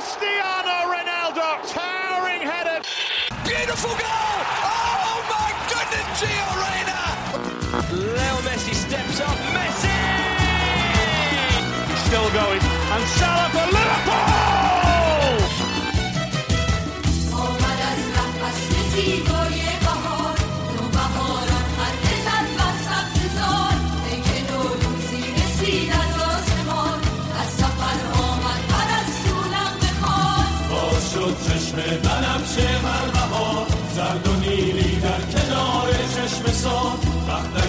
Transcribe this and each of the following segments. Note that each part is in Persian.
Cristiano Ronaldo, towering header. Beautiful goal! Oh, oh my goodness, Gio Reyna!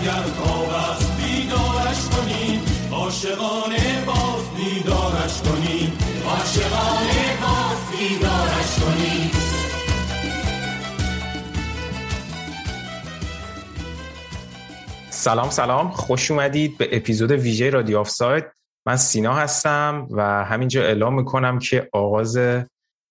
اگر خواب است بیدارش کنیم عاشقانه باز بیدارش کنیم عاشقانه باز بیدارش کنیم سلام سلام. خوش اومدید به اپیزود ویژه رادیو آف ساید من سینا هستم و همینجا اعلام می‌کنم که آغاز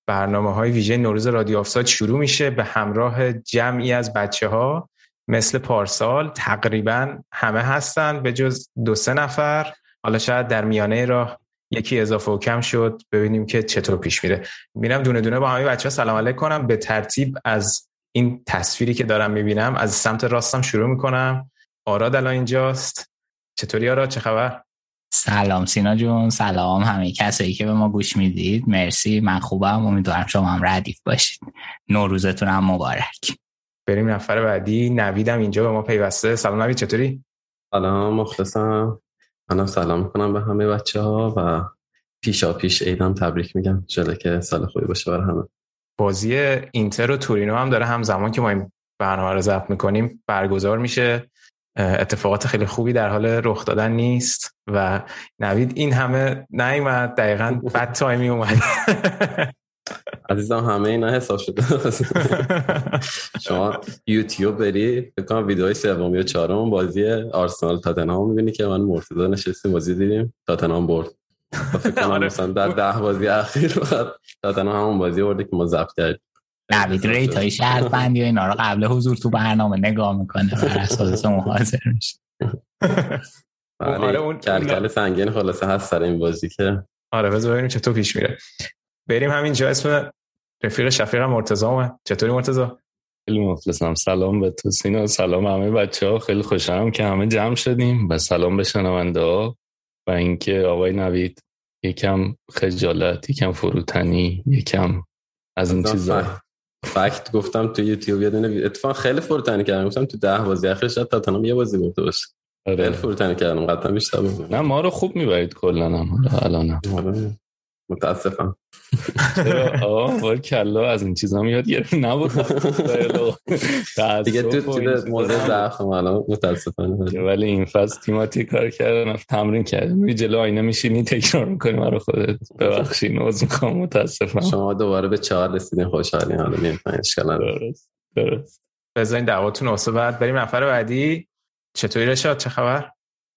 برنامه های ویژه نوروز رادیو آف ساید شروع میشه. به همراه جمعی از بچه ها مثل پارسال تقریبا همه هستن به جز دو سه نفر. حالا شاید در میانه راه یکی اضافه و کم شد. ببینیم که چطور پیش میره. میرم دونه دونه با همه بچه ها سلام علیک کنم. به ترتیب از این تصویری که دارم می‌بینم از سمت راستم شروع می‌کنم. آراد الان اینجاست. چطوری آراد؟ چه خبر؟ سلام سینا جون. سلام همه کسایی که به ما گوش می‌دید. مرسی. من خوبم. امیدوارم شما هم ردیف باشید. نوروزتون هم مبارک. بریم نفر بعدی. نویدم اینجا به ما پیوسته. سلام نوید چطوری؟ سلام مخلصم. منم سلام می‌کنم به همه بچه ها و پیشا پیش عیدم تبریک میگم. شده که سال خوبی باشه برای همه. بازی اینتر و تورینو هم داره همزمان که ما این برنامه رو ضبط می‌کنیم برگزار میشه. اتفاقات خیلی خوبی در حال رخ دادن نیست و نوید این همه نیومد. دقیقا بد تایمی اومد. عزیزم همه اینا حساب شده. شما یوتیوب بری بکنم ویدیوهای سوم یا چهارم بازی آرسنال تاتنهام می‌بینی که من مرتضی نشستیم بازی دیدیم تاتنهام برد. فکر کنم مثلا در ده بازی اخیر فقط تاتنهام همون بازی برده که ما ضبط کردیم. نوید ریت های شهر بندی و اینا رو قبل حضور تو برنامه نگاه می‌کنه بر اساس اون حاضر میشه. آره اون کلکل سنگین خلاصه هست سر این بازی که. آره بذار ببینیم چطور پیش میره. بریم همینجا اسم رفیق شفیق مرتضی اومد. چطوری مرتضی؟ خیلی مخلصم. سلام به تو سینا. سلام همه بچه ها خیلی خوشحالم که همه جمع شدیم و سلام به شنونده ها و اینکه آقای نوید یکم خجالت یکم فروتنی یکم از این چیزا. فکت گفتم تو یوتیوب یه دونه اتفاق خیلی فروتنی کردم. گفتم تو ده بازی اخیر شاید تاتنهام یه بازی برده باشه. خیلی فروتنی کردم. قطعا بیشتر بود. نه ما رو خوب می‌برید کلا هم. الان آره. متاسفم. آه کلا از این چیزا میاد. یه نبود. دیگه تو چیز موضوع ضعف الان متاسفانه ولی این فاز تیماتی کار کردن تمرین کردن. می جلو آینه میشینی تکرار می‌کنی برای خودت. ببخشید عذر می‌خوام متاسفم. شما دوباره به چهار رسیدین خوشحالین. حالا نمی‌فهمید اشکال نداره. درست درست. بذارین دعواتون واسه بعد. بریم نفر بعدی. چطوری رشاد؟ چه خبر؟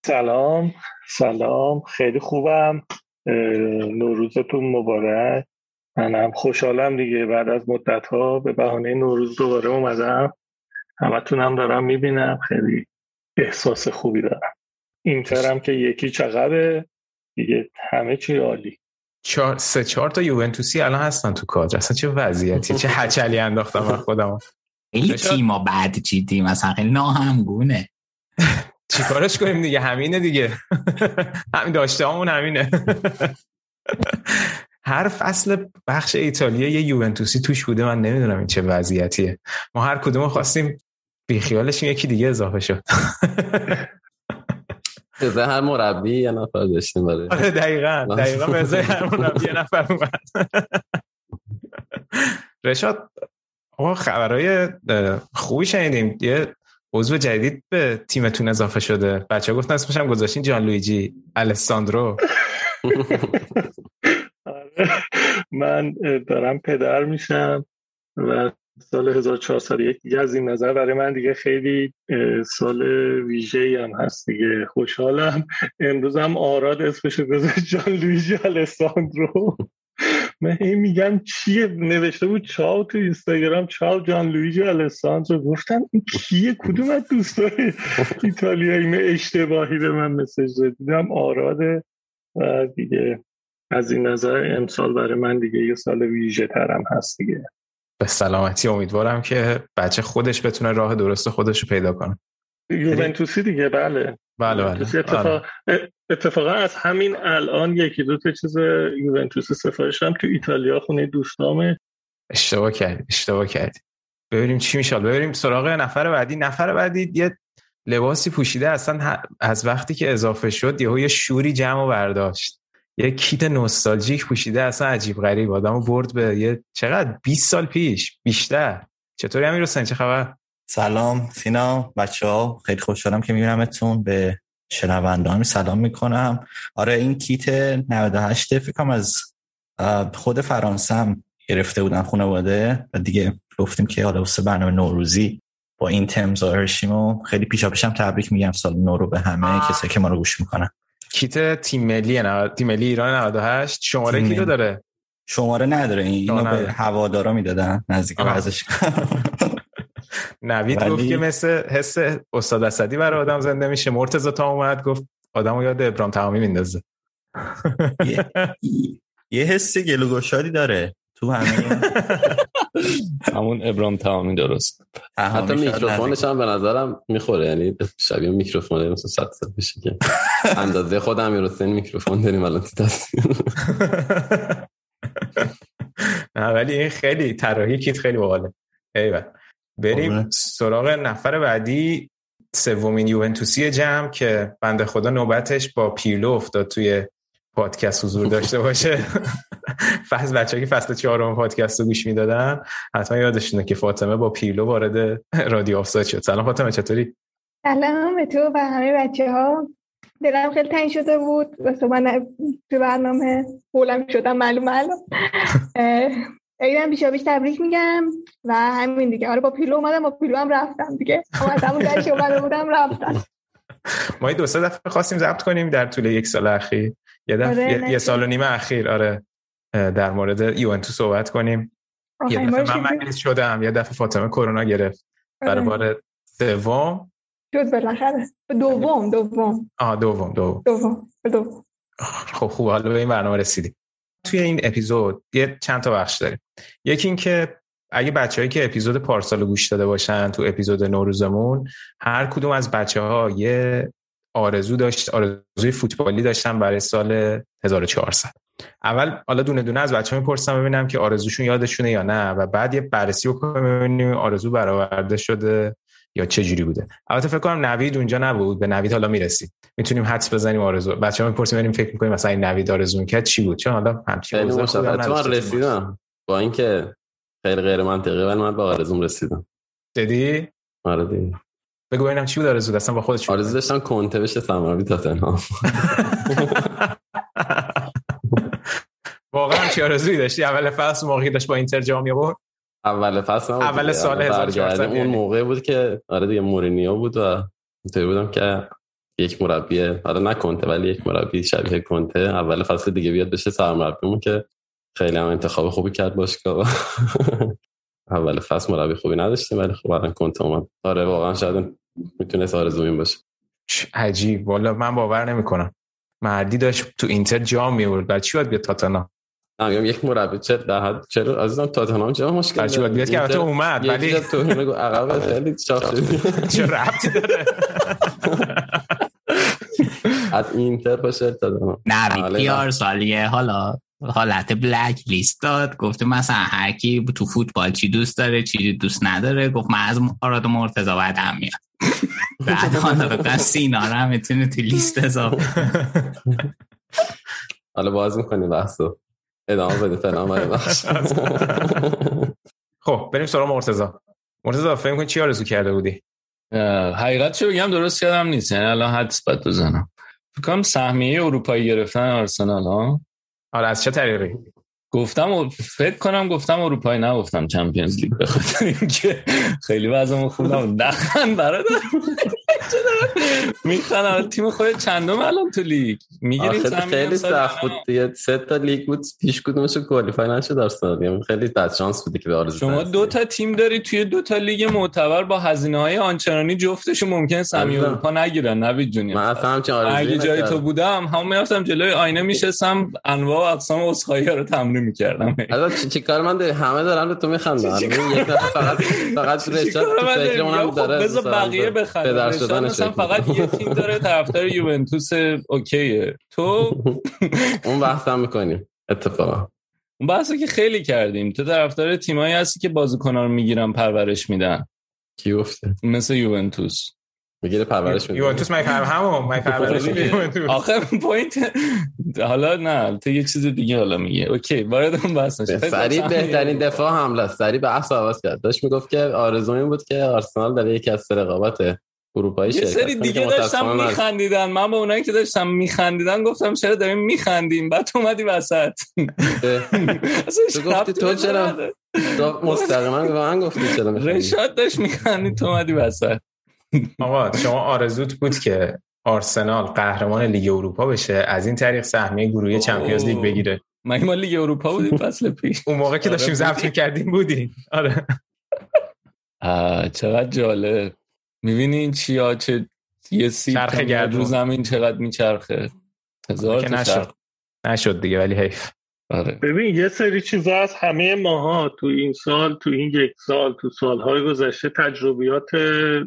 سلام سلام. خیلی خوبم. نوروزتون مبارک. منم خوشحالم دیگه. بعد از مدت ها به بهانه نوروز دوباره اومدم. همتونم دارم می‌بینم. خیلی احساس خوبی دارم. اینترم که یکی چقبه دیگه همه چی عالی. چهار سه چهار تا یوونتوسی الان هستن تو کادر. اصلا چه وضعیتی چه هچلی انداختم من خودم خیلی تیما بعد چیدی مثلا خیلی ناهمگونه. چیکارش کنیم دیگه؟ همینه دیگه. همین داشته همون همینه. هر فصل بخش ایتالیا یه یوونتوسی توش بوده من نمی‌دونم این چه وضعیتیه. ما هر کدوم خواستیم بیخیالش یکی دیگه اضافه شد. به هر مربی یه نفر داشتیم برای. آره دقیقا. دقیقا به هر مربی یه نفر اومد. رشاد آقا خبرهای خوبی شنیدیم. یه عضو جدید به تیمتون اضافه شده. بچه ها گفتن اسمش هم گذاشتین جان لویجی الساندرو. من دارم پدر میشم و سال 1401 دیگه از این نظر برای من دیگه خیلی سال ویژه هم هست دیگه. خوشحالم. امروز هم آراد اسمشو گذاشت جان لویجی الساندرو. من هی میگم چیه؟ نوشته بود چاو تو اینستاگرام چاو جان لویجی الساندرو. گفتم این کیه؟ کدوم از دوستای ایتالیایی اشتباهی به من مسیج دیدم آراده و دیگه از این نظر امسال برای من دیگه یه سال ویژه ترم هست دیگه. به سلامتی. امیدوارم که بچه خودش بتونه راه درست خودش رو پیدا کنه. یوونتوسی دیگه بله. بله بله. اتفاق... آره. اتفاقا از همین الان یکی دو تا چیز یوونتوسی سفارش تو ایتالیا خونه دوستامه اشتباه کردی اشتباه کردی. ببینیم چی میشه. ببینیم سراغ نفر بعدی. نفر بعدی یه لباسی پوشیده. اصلا از وقتی که اضافه شد یهو یه شوری جمع و برداشت. یه کیت نوستالژیک پوشیده. اصلا عجیب غریب. آدمو برد به یه چقدر؟ 20 سال پیش. بیشتر. چطوری امیر حسین چه خبر؟ سلام سینا بچه ها خیلی خوشحالم که میبینمتون. به شنوندان سلام می‌کنم. آره این کیت 98 فکرم از خود فرانسه هم گرفته بودن خانواده و دیگه گفتیم که حالا واسه برنامه نوروزی با این تم ظاهر و خیلی پیشا پیشم تبریک میگم سال نو رو به همه کسایی که ما رو گوش می‌کنن. کیت تیم ملی تیم ملی ایران 98 شماره کی رو داره؟ شماره نداره این اینو به هوادارا می‌دادن نزدیک ورزش نوید گفت که مثل حس استاد اسدی برای آدم زنده میشه. مرتضی تا اومد گفت آدمو یاد ابرام تمامی میندازه. یه حس گلو داره تو همه همون ابرام تمامی درست. حتی میکروفونش هم به نظرم می‌خوره. یعنی شبیه میکروفون مثلا صد سال بشه که اندازه خود امیر حسین میکروفون داریم الان تو دست. نه ولی این خیلی طراحی کیت خیلی باحاله. ایول. بریم سراغ نفر بعدی سومین یوونتوسی جمع که بنده خدا نوبتش با پیرلو افتاد توی پادکست حضور داشته باشه. فصل بچه که فصل چهارم پادکست رو گوش می‌دادن حتما یادشونه که فاطمه با پیلو وارد رادیو آفساید شد. سلام فاطمه چطوری؟ سلام به تو و همه بچه ها دلم خیلی تنگ شده بود. واسه من تو برنامه بولم شدم معلوم معلوم. ایدم بیشا بیش تبریک میگم و همین دیگه. آره با پیلو اومدم با پیلو هم رفتم دیگه. همون درش اومده بودم رفتم. ما دو سه دفعه خواستیم ضبط کنیم در طول یک سال اخیر. یه, دفعه آره یه سال و نیمه اخیر. آره. در مورد یوونتو صحبت کنیم. یه دفعه من مریض شدم. یه دفعه فاطمه کرونا گرفت. برای آره. بار سوم شد بالاخره. دوم دوم. آه دوم دوم. دوم دوم. خب خوب. حالا به این برنامه رسیدیم. توی این اپیزود یه چند تا بخش داریم. یکی این که اگه بچههایی که اپیزود پارسال گوش داده باشن تو اپیزود نوروزمون هر کدوم از بچه ها یه آرزو داشت آرزوی فوتبالی داشتن برای سال 1400 اول حالا دونه دونه از بچه‌ها می‌پرسم ببینم که آرزوشون یادشونه یا نه و بعد یه بررسی بکنیم ببینیم آرزو برآورده شده یا چه جوری بوده. البته فکر کنم نوید اونجا نبود. به نوید حالا می‌رسیم. می‌تونیم حدس بزنیم آرزو. بچه‌ها می‌پرسیم ببینیم فکر می‌کنیم مثلا این نوید آرزو می‌کرد چی بود؟ چون حالا همچین رسیدم. با اینکه خیلی غیر منطقی ولی من با آرزوم رسیدم. دیدی آره دیدی بگو ببینم چی بود آرزو. دستم با خودت آرزو داشتم کنته بشه سماوی تاتنهام واقعا چی آرزویی داشتی؟ اول فصل موقعی داشت با اینتر جام می‌برد اول فصل اول سال 1400 اون یعنی. موقع بود که آره دیگه مورینیو بود و اینطوری بودم که یک مربی آره نه کنته ولی یک مربی شبیه کنته. اول فصل دیگه بیاد بشه سرمربیمون که خیلی هم انتخاب خوبی کرد باشگاه. اول فصل مربی خوبی نداشتیم ولی خب الان کنته اومد. آره واقعا شاید می‌تونه آرزو این باشه عجیب. والا من باور نمی‌کنم. مردی داشت تو اینتر جام میورد. بعد چی باید بیاد تاتنهام؟ میگم یک مربی چه در حد چرا عزیزم تاتنهام جام مشکل داره؟ بیاد که البته اومد ولی تو میگو عقب خیلی چاپ چه ربطی داره؟ از اینتر باشه تاتنهام. نه بیار سالیه. حالا حالت بلک لیست داد. گفته مثلا هر کی تو فوتبال چی دوست داره چی دوست نداره. گفت من از آراد مرتضی بعد هم میاد بعد حالا سینا هم می‌تونه تو لیست اضافه. حالا باز می‌کنی بحثو. ادامه بده بخش خب بریم سراغ مرتضی مرتضی فکر کن چی آرزو کرده بودی حقیقت چه بگم درست کردم نیست یعنی الان حدس بد بزنم فکر کنم سهمیه اروپایی گرفتن آرسنال ها آره از چه طریقی گفتم و فکر کنم گفتم اروپایی نگفتم چمپیونز لیگ بخاطر اینکه خیلی وضعمون خوب نبود نخند برادر می‌خوان تیم خود چندم الان تو لیگ؟ می‌گیریم خیلی سخت بود دیگه. سه تا لیگ بود پیش کدومشو کوالیفای نشد آرسنال خیلی بد شانس بودی که به آرزو شما دو تا تیم داری توی دو تا لیگ معتبر با هزینه های آنچنانی جفتشون ممکنه سمی اروپا نگیرن نوید جونی من اصلا آرزویی اگه جای تو بودم هم می‌رفتم جلوی آینه میشستم انواع و اقسام اسخایی رو تمرین می‌کردم. الان چی کار من همه دارن به تو میخندن. فقط فقط رشاد تو فکر اونم داره بذار بقیه بخندن. مثلا فقط یه تیم داره طرفدار یوونتوس اوکیه. تو؟ اون بحث هم می‌کنیم. اتفاقا. اون بحثو که خیلی کردیم. تو طرفدار تیمایی هستی که بازیکن‌ها رو می‌گیرن پرورش میدن. کی گفته؟ مثل یوونتوس. می‌گیره پرورش میده. یوونتوس مای پر همون؟ مای پرورش یوونتوس. آخه پوینت حالا نه تو یه چیز دیگه حالا میگه. اوکی وارد اون بحث نشه سری بهترین دفاع حمله سری بحث عوض کرد. داشت می‌گفت که آرزو این بود که آرسنال در یکی از رقابت اروپایی یه سری دیگه داشتم میخندیدن. من به اونایی که داشتم میخندیدن گفتم چرا داریم میخندیم؟ بعد اومدی وسط. تو گفتی تو چرا تو مستقیما به من گفتی چرا رشاد داشت میخندی تو اومدی وسط. آقا شما آرزوت بود که آرسنال قهرمان لیگ اروپا بشه از این طریق سهمیه گروهی چمپیونز لیگ بگیره. مگه ما لیگ اروپا بودیم؟ فصل پیش. اون موقع که داشتیم ضبط می‌کردیم بودیم. آره. چقدر جالب. می‌بینی این چیا چه یه سیب چرخ گردون. رو زمین چقدر میچرخه؟ هزار نشد. نشد دیگه ولی حیف. آره. ببین یه سری چیزا از همه ماها تو این سال تو این یک سال تو سالهای گذشته تجربیات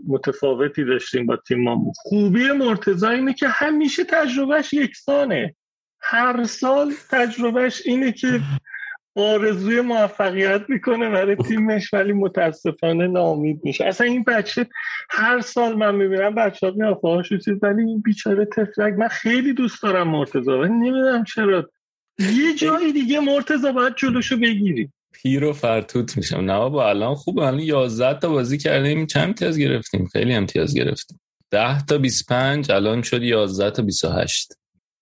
متفاوتی داشتیم با تیممون خوبی مرتضی اینه که همیشه تجربهش یکسانه. هر سال تجربهش اینه که آرزوی موفقیت می‌کنه برای تیمش ولی متاسفانه ناامید میشه. اصلا این بچه هر سال من می‌بینم بچه ها میان فاهاشو چیز ولی این بیچاره تفلک. من خیلی دوست دارم مرتضی ولی نمی‌دونم چرا. یه جایی دیگه مرتضی باید جلوشو بگیری. پیر و فرتوت میشم. نه بابا الان خوبه. الان 11 تا بازی کردیم. چند امتیاز گرفتیم؟ خیلی امتیاز گرفتیم. 10 تا 25 الان شد 11 تا 28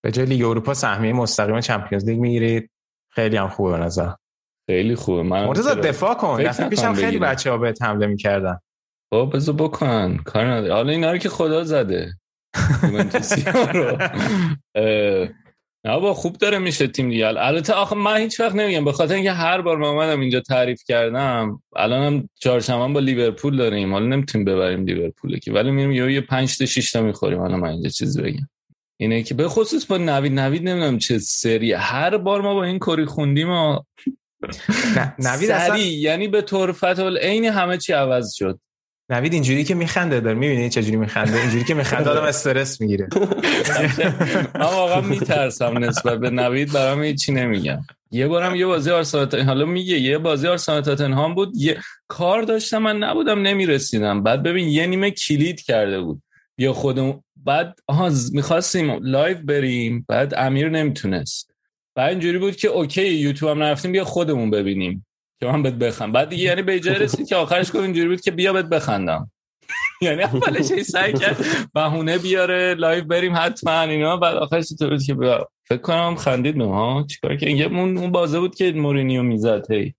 به جای لیگ اروپا سهمیه مستقیم چمپیونز لیگ می‌گیرید. خیلی هم خوبه به نظر خیلی خوبه. من مرتضی دفاع کن. دفعه پیشم خیلی. بچه ها بهت حمله می‌کردن. بابا بذار بکن. کار نداره حالا اینا رو که خدا زده. رو. اه، نه با خوب داره میشه تیم دیگه. البته آخه من هیچ وقت نمیگم. به خاطر اینکه هر بار من اومدم اینجا تعریف کردم الان هم چهارشنبه با لیورپول داریم. حالا نمی‌تونیم ببریم لیورپول که. ولی میریم یه 5 تا 6 تا می‌خوریم. حالا من اینجا چیز بگم. اینه که به خصوص با نوید نوید نمی‌دونم چه سری. هر بار ما با این کری خوندیم و نه نوید اصلا سری یعنی به طور فتح عین همه چی عوض شد. نوید اینجوری که میخنده داره. می‌بینی چجوری میخنده؟ اینجوری که میخنده آدم استرس می‌گیره. من واقعا میترسم نسبت به نوید. برام هیچی نمیگم یه بارم یه بازی آرسنال حالا میگه یه بازی آرسنال تاتنهام بود. یه کار داشتم من نبودم نمی‌رسیدم. بعد ببین یه نیمه کلید کرده بود. یا خودمون بعد آها می‌خواستیم لایو بریم بعد امیر نمی‌تونست. بعد اینجوری بود که اوکی یوتیوب هم نرفتیم بیا خودمون ببینیم که من بهت بخندم. بعد دیگه یعنی به جای رسید که آخرش گفت اینجوری بود که بیا بهت بخندم. یعنی اولش هی سعی کرد بهونه بیاره لایو بریم حتما اینا بعد آخرش تو بود که. فکر کنم خندید به ما چیکار که؟ اون اون بازه بود که مورینیو می‌زد هی.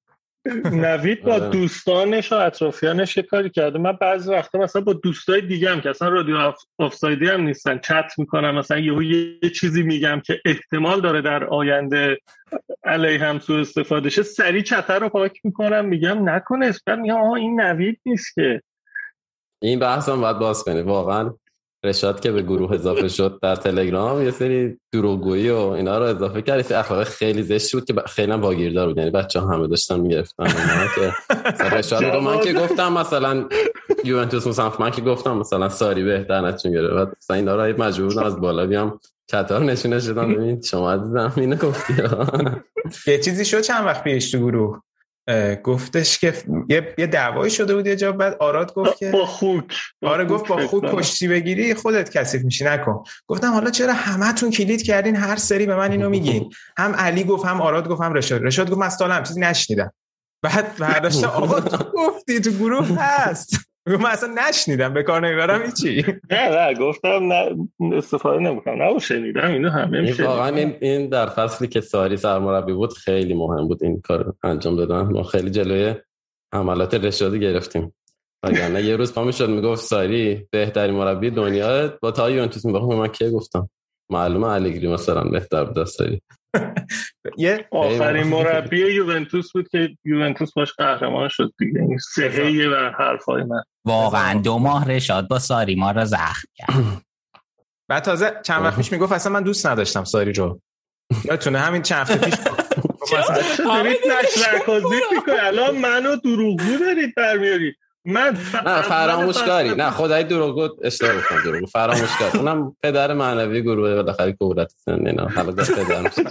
نوید با آره. دوستانش و اطرافیانش یه کاری کرده. من بعضی وقتا مثلا با دوستای دیگه هم که اصلا رادیو آف... آفسایدی هم نیستن چت می‌کنم مثلا یهو یه چیزی میگم که احتمال داره در آینده علیه هم سوء استفاده شه سری چتر رو پاک می‌کنم میگم نکنه. بعد میگم آها این نوید نیست که. این بحث هم باید باز کنی واقعا. رشاد که به گروه اضافه شد در تلگرام یه سری دروغگویی و اینا رو اضافه کرد. یه اخلاق خیلی زشت بود که خیلی هم واگیردار بود. یعنی بچه همه داشتن می‌گرفتن که رشاد می‌گفت من که گفتم مثلا یوونتوس مثلا من که گفتم مثلا ساری بهتر نتون بعد مثلا اینا رو مجبور بودم از بالا بیام چطور نشونه شدم. ببین شما عزیزم اینو گفتی. یه چیزی شد چند وقت پیش تو گروه؟ گفتش که یه, یه دعوایی شده بود یه جا بعد آراد گفت که با خوک آره گفت با خود فکر کشتی بگیری خودت کثیف میشی نکن. گفتم حالا چرا همتون کلید کردین؟ هر سری به من اینو میگین. هم علی گفت هم آراد گفت هم رشاد. رشاد گفت من از هم چیزی نشنیدم. بعد برداشته آقا تو گفتی تو گروه هست. گفت من اصلا نشنیدم به کار نمی‌برم هیچی نه نه گفتم نه استفاده نمی‌کنم نه شنیدم اینو همه این واقعا این, این در فصلی که ساری سرمربی بود خیلی مهم بود این کار انجام دادن. ما خیلی جلوی حملات رشادی گرفتیم. وگرنه یه روز پا می‌شد می‌گفت ساری بهترین مربی دنیا با تا یوونتوس می‌گفت من کی گفتم؟ معلومه الگری مثلا بهتر بود از یه آخرین مربی یوونتوس بود که یوونتوس باش قهرمان شد دیگه. این سهه و حرفای من. واقعا دو ماه رشاد با ساری ما را زخم کرد. بعد تازه چند وقت پیش می‌گفت اصلا من دوست نداشتم ساری رو. یادتونه همین چند هفته پیش دارید نشرکازی می‌کنی الان منو دروغگو دارید برمیاری من ف- نه اول فراموشکاری فصل- نه خدای دروغ اشتباه کن دروغ فراموشکار اونم پدر معنوی گروه بالاخره کورت سن اینا. حالا دست پدر میشه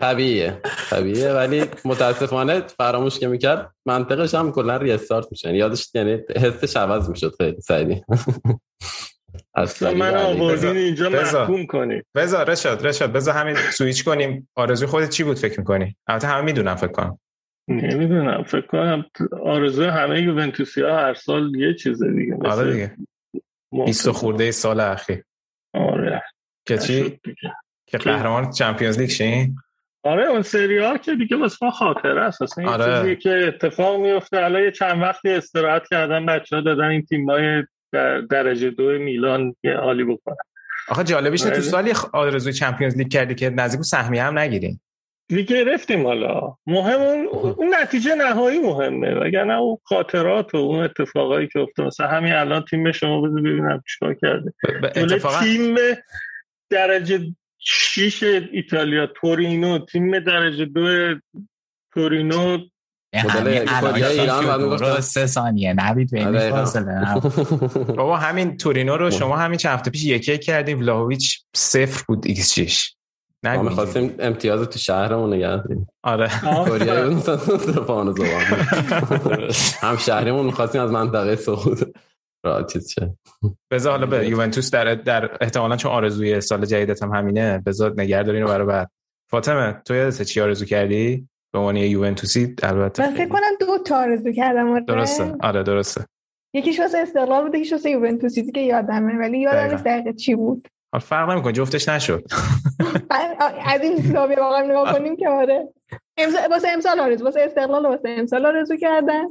طبیعیه. طبیعیه ولی متاسفانه فراموش که می‌کرد منطقش هم کلا ریستارت میشه. یعنی یادش یعنی حسش عوض می‌شد خیلی سریع. سریع من. آوردین اینجا بذار. محکوم کنید. بذار رشاد رشاد بذار همین سویچ کنیم. آرزوی خودت چی بود فکر می‌کنی؟ البته همه می‌دونم فکر کنم. نمی‌دونم فکر کنم آرزو همه یوونتوسی ها هر سال یه چیزه دیگه آره دیگه. 20 مرتضی. خورده سال اخیر. آره. که چی. که قهرمان چمپیونز لیگ شین آره اون سری ها که دیگه واسه ما خاطره است. اصلا آره. یه چیزیه که اتفاق میفته الان یه چند وقتی استراحت کردن بچه ها دادن این تیمای در درجه دو میلان یه حالی بکنن. آخه جالبیش اینه تو آره. سالی آرزوی چمپیونز لیگ کردی که نزدیک بود سهمیه هم نگیرین دیگه گرفتیم حالا. مهم اون, اون نتیجه نهایی مهمه. وگرنه اون خاطرات و اون اتفاقایی که افتاد مثلا همین الان تیم شما بذار ببینم چیکار کرده. ب- ب- جلوی اتفاقا تیم درجه شیش ایتالیا تورینو. تیم درجه دو تورینو. ایران سه ثانیه. نبید به این دقیقاً. فاصله نبود. بابا همین تورینو رو شما همین چند هفته پیش یکی یک کردیم. ولاهویچ صفر بود ایکس 6 ما می‌خواستیم امتیاز تو شهرمون نگه داریم. آره. کوریایی بود مثلا زبان هم شهریمون می‌خواستیم از منطقه سعود را چیز شه بذار حالا به یوونتوس در در احتمالا چون آرزوی سال جدیدت هم همینه بذار نگهدارین برای بعد فاطمه تو یادت چی آرزو کردی؟ به عنوان یه یوونتوسی البته. من فکر کنم دو تا آرزو کردم آره. درسته. آره درسته. یکیش واسه استقلال بود یکیش واسه یوونتوسی دیگه یادمه ولی یادم. نیست دقیقه چی بود؟ حالا فرق نمی‌کنه جفتش نشد. از این زاویه واقعا نگاه کنیم که آره. امسال واسه امسال آرزو واسه استقلال واسه امسال آرزو کردن.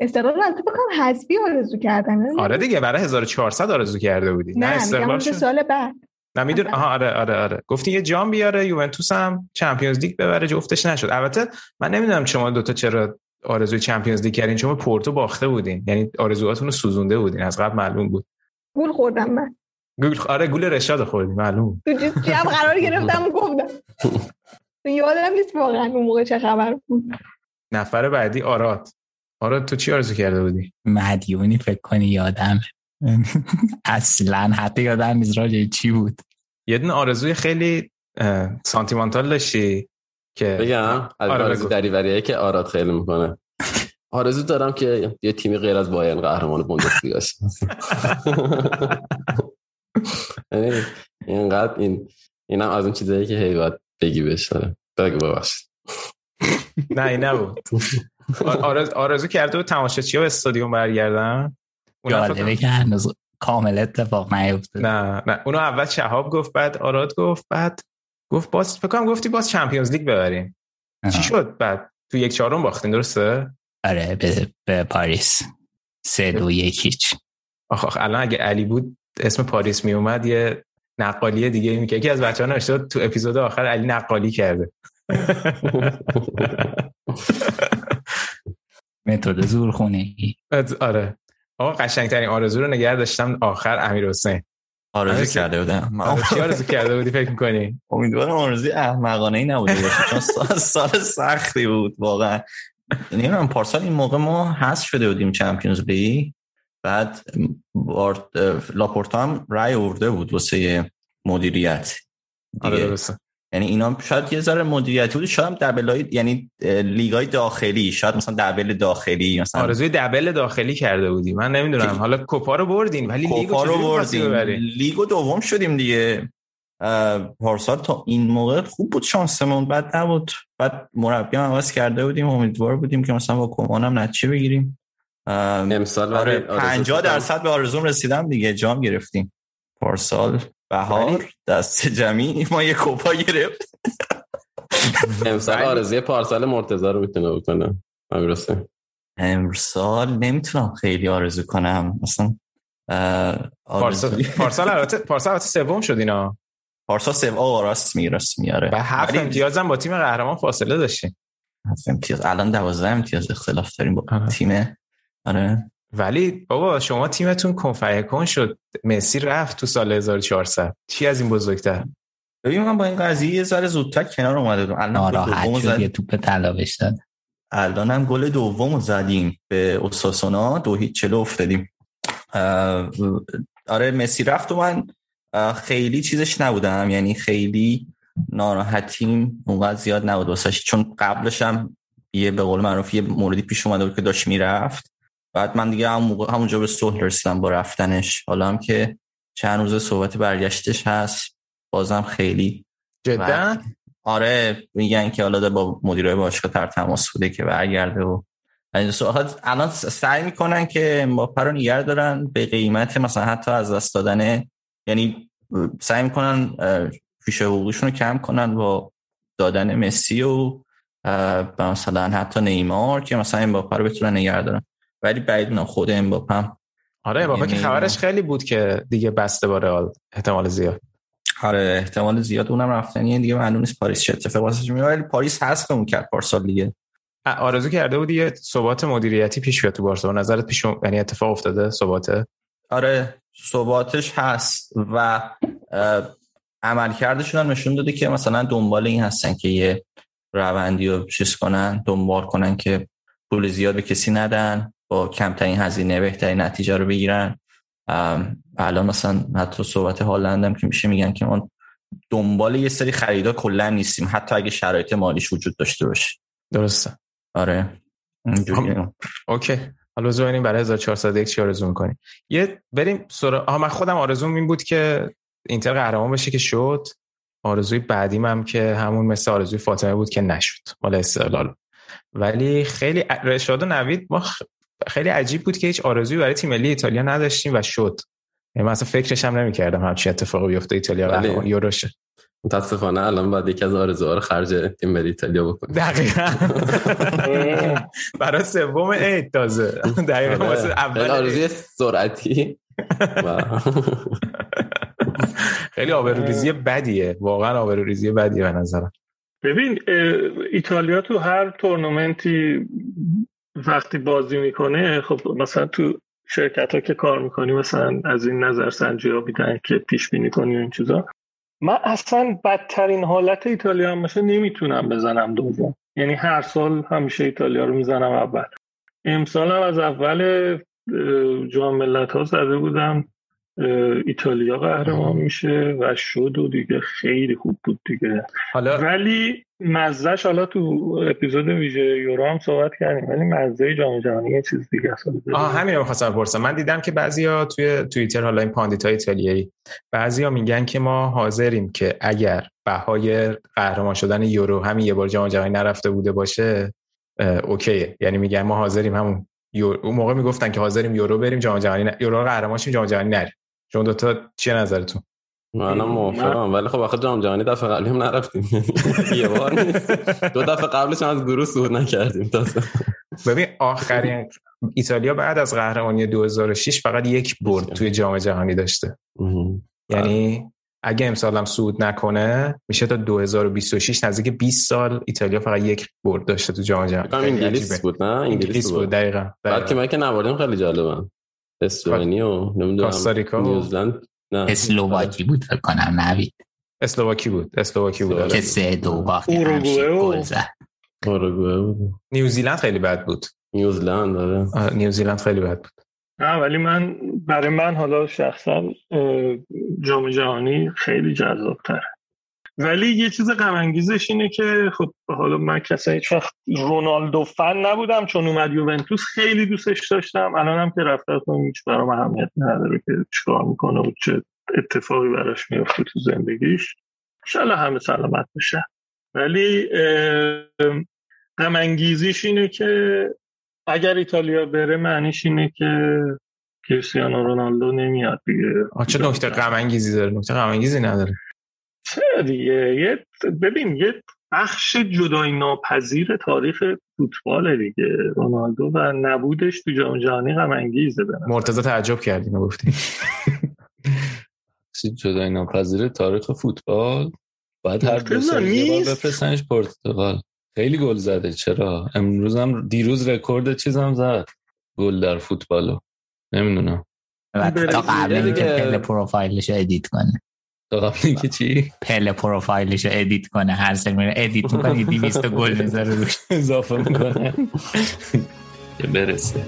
استقلال البته بکنم حذفی آرزو کردن آره دیگه برای 1400 آرزو کرده بودی. نه میگم استقلال. سال بعد. نه میدون آها آره آره آره. گفتی یه جام بیاره یوونتوس هم چمپیونز لیگ ببره جفتش نشد. البته من نمی‌دونم شما دوتا چرا آرزوی چمپیونز لیگ کردین شما پورتو باخته بودین. یعنی آرزوهاتون رو سوزونده بودین از قبل معلوم بود. گول خوردم من. گول آره گول رشاد خوردی معلوم. تو جمع قرار گرفتم و گفتم. یادم نیست واقعا اون موقع چه خبر بود. نفر بعدی آراد. آراد تو چی آرزو کرده بودی؟ مدیونی فکر کنی یادم. اصلا حتی یادم نیست راجع چی بود. یه دونه آرزوی خیلی سانتیمانتال داشتی که بگم از آره، آرزو بگو. دریوریه که آراد خیلی می‌کنه. آرزو دارم که یه تیمی غیر از بایرن قهرمان بوندسلیگا شه اینقدر این اینم از اون چیزایی که هی باید بگی بهش داره بگو ببخشید نه این نبود آر- آرز- آرزو کرده بود تماشاچی ها به استادیوم برگردن جالبه که هنوز کامل اتفاق نیفتاد نه نه اونو اول شهاب گفت بعد آراد گفت بعد گفت باز فکر کنم گفتی باز چمپیونز لیگ ببریم چی شد بعد تو یک چهارم باختین درسته آره به, به پاریس سه دو یک هیچ آخ آخ الان اگه علی بود اسم پاریس می اومد یه نقالی دیگه می یکی از نوشته بود تو اپیزود آخر علی نقالی کرده. متد زورخونگی. بعد- آره. آقا قشنگترین آرزو رو نگه داشتم آخر امیر حسین. آرزو کرده بودم. من آره، چی آرزو کرده بودی فکر می‌کنی؟ امیدوارم آرزوی احمقانه ای نبوده باشه چون سال, سال سختی بود واقعا. نمی‌دونم پارسال این موقع ما حذف شده بودیم چمپیونز لیگ. بعد لاپورتا هم رای آورده بود واسه مدیریت. آره یعنی اینا شاید یه ذره مدیریتی بود. شاید هم دبلای یعنی لیگای داخلی. شاید مثلا دبل داخلی مثلا آرزوی دبل داخلی کرده بودی. من نمی‌دونم. که- حالا کوپا رو بردین ولی لیگو کوپا رو بردیم. ببری؟ لیگو دوم شدیم دیگه. پارسال تا این موقع خوب بود شانسمون. بد نبود. بعد مربی هم عوض کرده بودیم. امیدوار بودیم که مثلا با کمان هم نتیجه بگیریم. امسال آره آرزو 50 فکر کنم- درصد به آرزوم رسیدم دیگه جام گرفتیم. پارسال بهار دست جمعی ما یه کوپا گرفت. امسال آرزوی پارسال مرتضی رو می‌تونه بکنه. امیر حسین امسال نمی‌تونم خیلی آرزو کنم. مثلا پارسال پارسال البته پارسال سوم شد اینا. پارسال سوم آه راست می راست میاره و هفت ولی- امتیاز هم با تیم قهرمان فاصله داشتیم. هفت امتیاز. الان دوازده امتیاز اختلاف داریم با. تیم آره. ولی بابا شما تیمتون کنفیکن شد. مسی رفت تو سال 1400 چی از این بزرگتر؟ ببین من با این قضیه یه ذره زودتر کنار اومده بودم. الان شد زد- یه توپ طلا بهش داد الان هم گل دوم رو زدیم به اوساسونا. دو هیچ چلو افتادیم. آره مسی رفت و من خیلی چیزش نبودم. یعنی خیلی ناراحتیم. اونقدر زیاد نبود واسش. چون قبلش هم یه به قول معروف یه موردی پیش اومده بود که داشت می‌رفت. بعد من دیگه هم موقع همونجا به صلح رسیدم با رفتنش. حالا هم که چند روز صحبت برگشتش هست بازم خیلی جدا؟ آره میگن که حالا با مدیرای باشگاه تر تماس بوده که برگرده و این سوال الان سعی می‌کنن که امباپه رو نگه دارن به قیمت مثلا حتی از دست دادن یعنی سعی می‌کنن فیش حقوقشون رو کم کنن با دادن مسی و مثلا حتی نیمار که مثلا امباپه رو بتونن نگه دارن. ولی بعید می‌دونم خود امباپه هم. آره بابا که یعنی- خبرش خیلی بود که دیگه بسته با رئال احتمال زیاد. آره احتمال زیاد اونم رفتنیه دیگه معلوم نیست پاریس چه اتفاقی واسش میفته ولی پاریس حذفمون کرد پارسال دیگه. آرزو کرده بودی یه ثبات مدیریتی پیش بیاد تو بارسا. به نظرت پیش یعنی اتفاق افتاده ثباته؟ آره ثباتش هست و عملکردشون هم نشون داده که مثلا دنبال این هستن که یه روندی رو چیز کنن دنبال کنن که پول زیاد به کسی ندن. با کمترین هزینه بهترین نتیجه رو بگیرن. الان مثلا حتی صحبت هالند هم که میشه میگن که ما دنبال یه سری خریدا کلا نیستیم. حتی اگه شرایط مالیش وجود داشته باشه. درسته. آره. اینجوریه. اوکی. حالا ببینیم برای 1401 چی آرزو می‌کنیم. یه بریم سر آها من خودم آرزوم این بود که اینتر قهرمان بشه که شد. آرزوی بعدیم هم که همون مثل آرزوی فاطمه بود که نشد. مال استقلال. ولی خیلی رشاد و نوید ما خیلی عجیب بود که هیچ آرزویی برای تیم ملی ایتالیا نداشتیم و شد. یعنی من اصلا فکرش هم نمی‌کردم همچین اتفاقی بیفته ایتالیا بله. قهرمان یوروشه متاسفانه الان باید یکی از آرزوها رو خرج تیم ملی ایتالیا بکنیم. دقیقا. برای سوم عید تازه. دقیقا. آره. واسه اول. آرزوی سرعتی. خیلی آبروریزی بدیه. واقعا آبروریزی بدیه به نظرم. ببین ایتالیا تو هر تورنمنتی وقتی بازی می‌کنه خب مثلا تو شرکت ها که کار می‌کنی مثلا از این نظر سنجی ها میدن که پیش بینی کنی این چیزا. من اصلا بدترین حالت ایتالیا هم باشه نمی‌تونم بزنم دوم. یعنی هر سال همیشه ایتالیا رو می‌زنم اول. امسال هم از اول جام ملت ها زده بودم. ایتالیا قهرمان میشه و شد و دیگه خیلی خوب بود دیگه. حالا ولی مزهش حالا تو اپیزود ویژه یورو هم صحبت کردیم ولی مزه جام جهانی یه چیز دیگه است. آها همین رو می‌خواستم بپرسم. من دیدم که بعضیا توی توییتر حالا این پاندیتای ایتالیایی بعضیا میگن که ما حاضریم که اگر بهای قهرمان شدن یورو همین یه بار جام جهانی نرفته بوده باشه اه، اوکیه. یعنی میگن ما حاضریم همون اون موقع می‌گفتن که حاضریم یورو بریم جام جهانی ن... یورو رو قهرمان شیم جام جهانی نریم. شما دو تا چیه نظرتون؟ منم موافقم ولی خب آخه جام جهانی دفعه قبلی هم نرفتیم. یه بار نیست. دو دفعه قبلش هم از گروه صعود نکردیم. تازه ببین آخرین ایتالیا بعد از قهرمانی 2006 فقط یک برد توی جام جهانی داشته. یعنی اگه امسال هم صعود نکنه میشه تا 2026 نزدیک 20 سال ایتالیا فقط یک برد داشته تو جام جهانی. انگلیس. بود نه؟ انگلیس بود دقیقا بعد که من که نواردیم خیلی جالبن اسلوونی و نمی‌دونم کاستاریکا نیوزلند. نه. اسلوواکی بود فکر کنم نوید. اسلوواکی بود اسلوواکی بود. که سه دو باخت نیوزیلند خیلی بد بود. نیوزلند آره. نیوزیلند خیلی بد بود. نه ولی من برای من حالا شخصا جام جهانی خیلی جذاب تره ولی یه چیز غم انگیزش اینه که خب حالا من کسی هیچ وقت رونالدو فن نبودم چون اومد یوونتوس خیلی دوستش داشتم. الانم که رفته اصلا هیچ برام اهمیت نداره که چیکار می‌کنه و چه اتفاقی براش میفته تو زندگیش. انشالله همه سلامت بشن ولی غم انگیزیش اینه که اگر ایتالیا بره معنیش اینه که کریستیانو رونالدو نمیاد دیگه. آه، چه نکته غم انگیزی داره؟ نکته غم انگیزی نداره. چه دیگه؟ یه ببین یه بخش جدای ناپذیر تاریخ فوتبال دیگه. رونالدو و نبودش تو جام جهانی غم انگیزه مرتضی تعجب کردی گفتی. جدای ناپذیر تاریخ فوتبال؟ بعد هر دو سال؟ بفرستنش پرتغال. خیلی گل زده. چرا؟ امروز هم دیروز رکورد چیزم زد. گل در فوتبالو. نمی‌دونم. تا قبل اینکه پروفایلش رو ادیت کنه. قبل اینکه چی؟ پل پروفایلش رو ادیت کنه هر سال میره ادیت می‌کنه 200 گل می‌ذاره روش. اضافه می‌کنه. که برسه.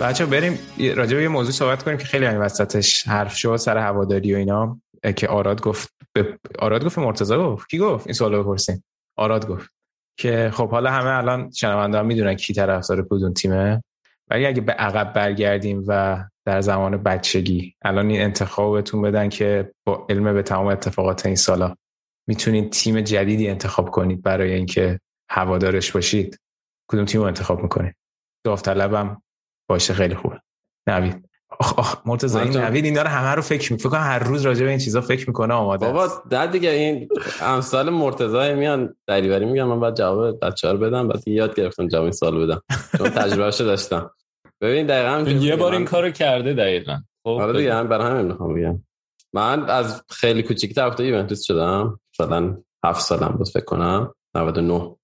بچه بریم راجع به یه موضوع صحبت کنیم که خیلی همین وسطش حرف شد سر هواداری و اینا. که آراد گفت به آراد گفت مرتضی گفت. کی گفت؟ این سوالو بپرسیم آراد گفت. که خب حالا همه الان شنونده هم می‌دونن کی طرفدار کدوم تیمه. ولی اگه به عقب برگردیم و در زمان بچگی الان این انتخابتون بدن که با علم به تمام اتفاقات این سالا می‌تونید تیم جدیدی انتخاب کنید برای اینکه هوادارش باشید. کدوم تیم رو انتخاب می‌کنید داوطلبم باشه خیلی خوبه. نوید. آخ آخ مرتضی این. نوید اینا رو همه رو فکر می فکر کنم هر روز راجع به این چیزا فکر می‌کنه آماده بابا. در دیگه این امثال مرتضی میان دریوری میگن من بعد جواب بچه رو بدم بعد یاد گرفتم جواب این سال بدم. چون تجربهشو داشتم. ببین دقیقا یه بار من- این کارو کرده دقیقا. خب آره دیگه من برای همین می‌خوام بگم. من از خیلی کوچیک طرفدار یوونتوس شدم. مثلا هفت سالم بود فکر کنم. 99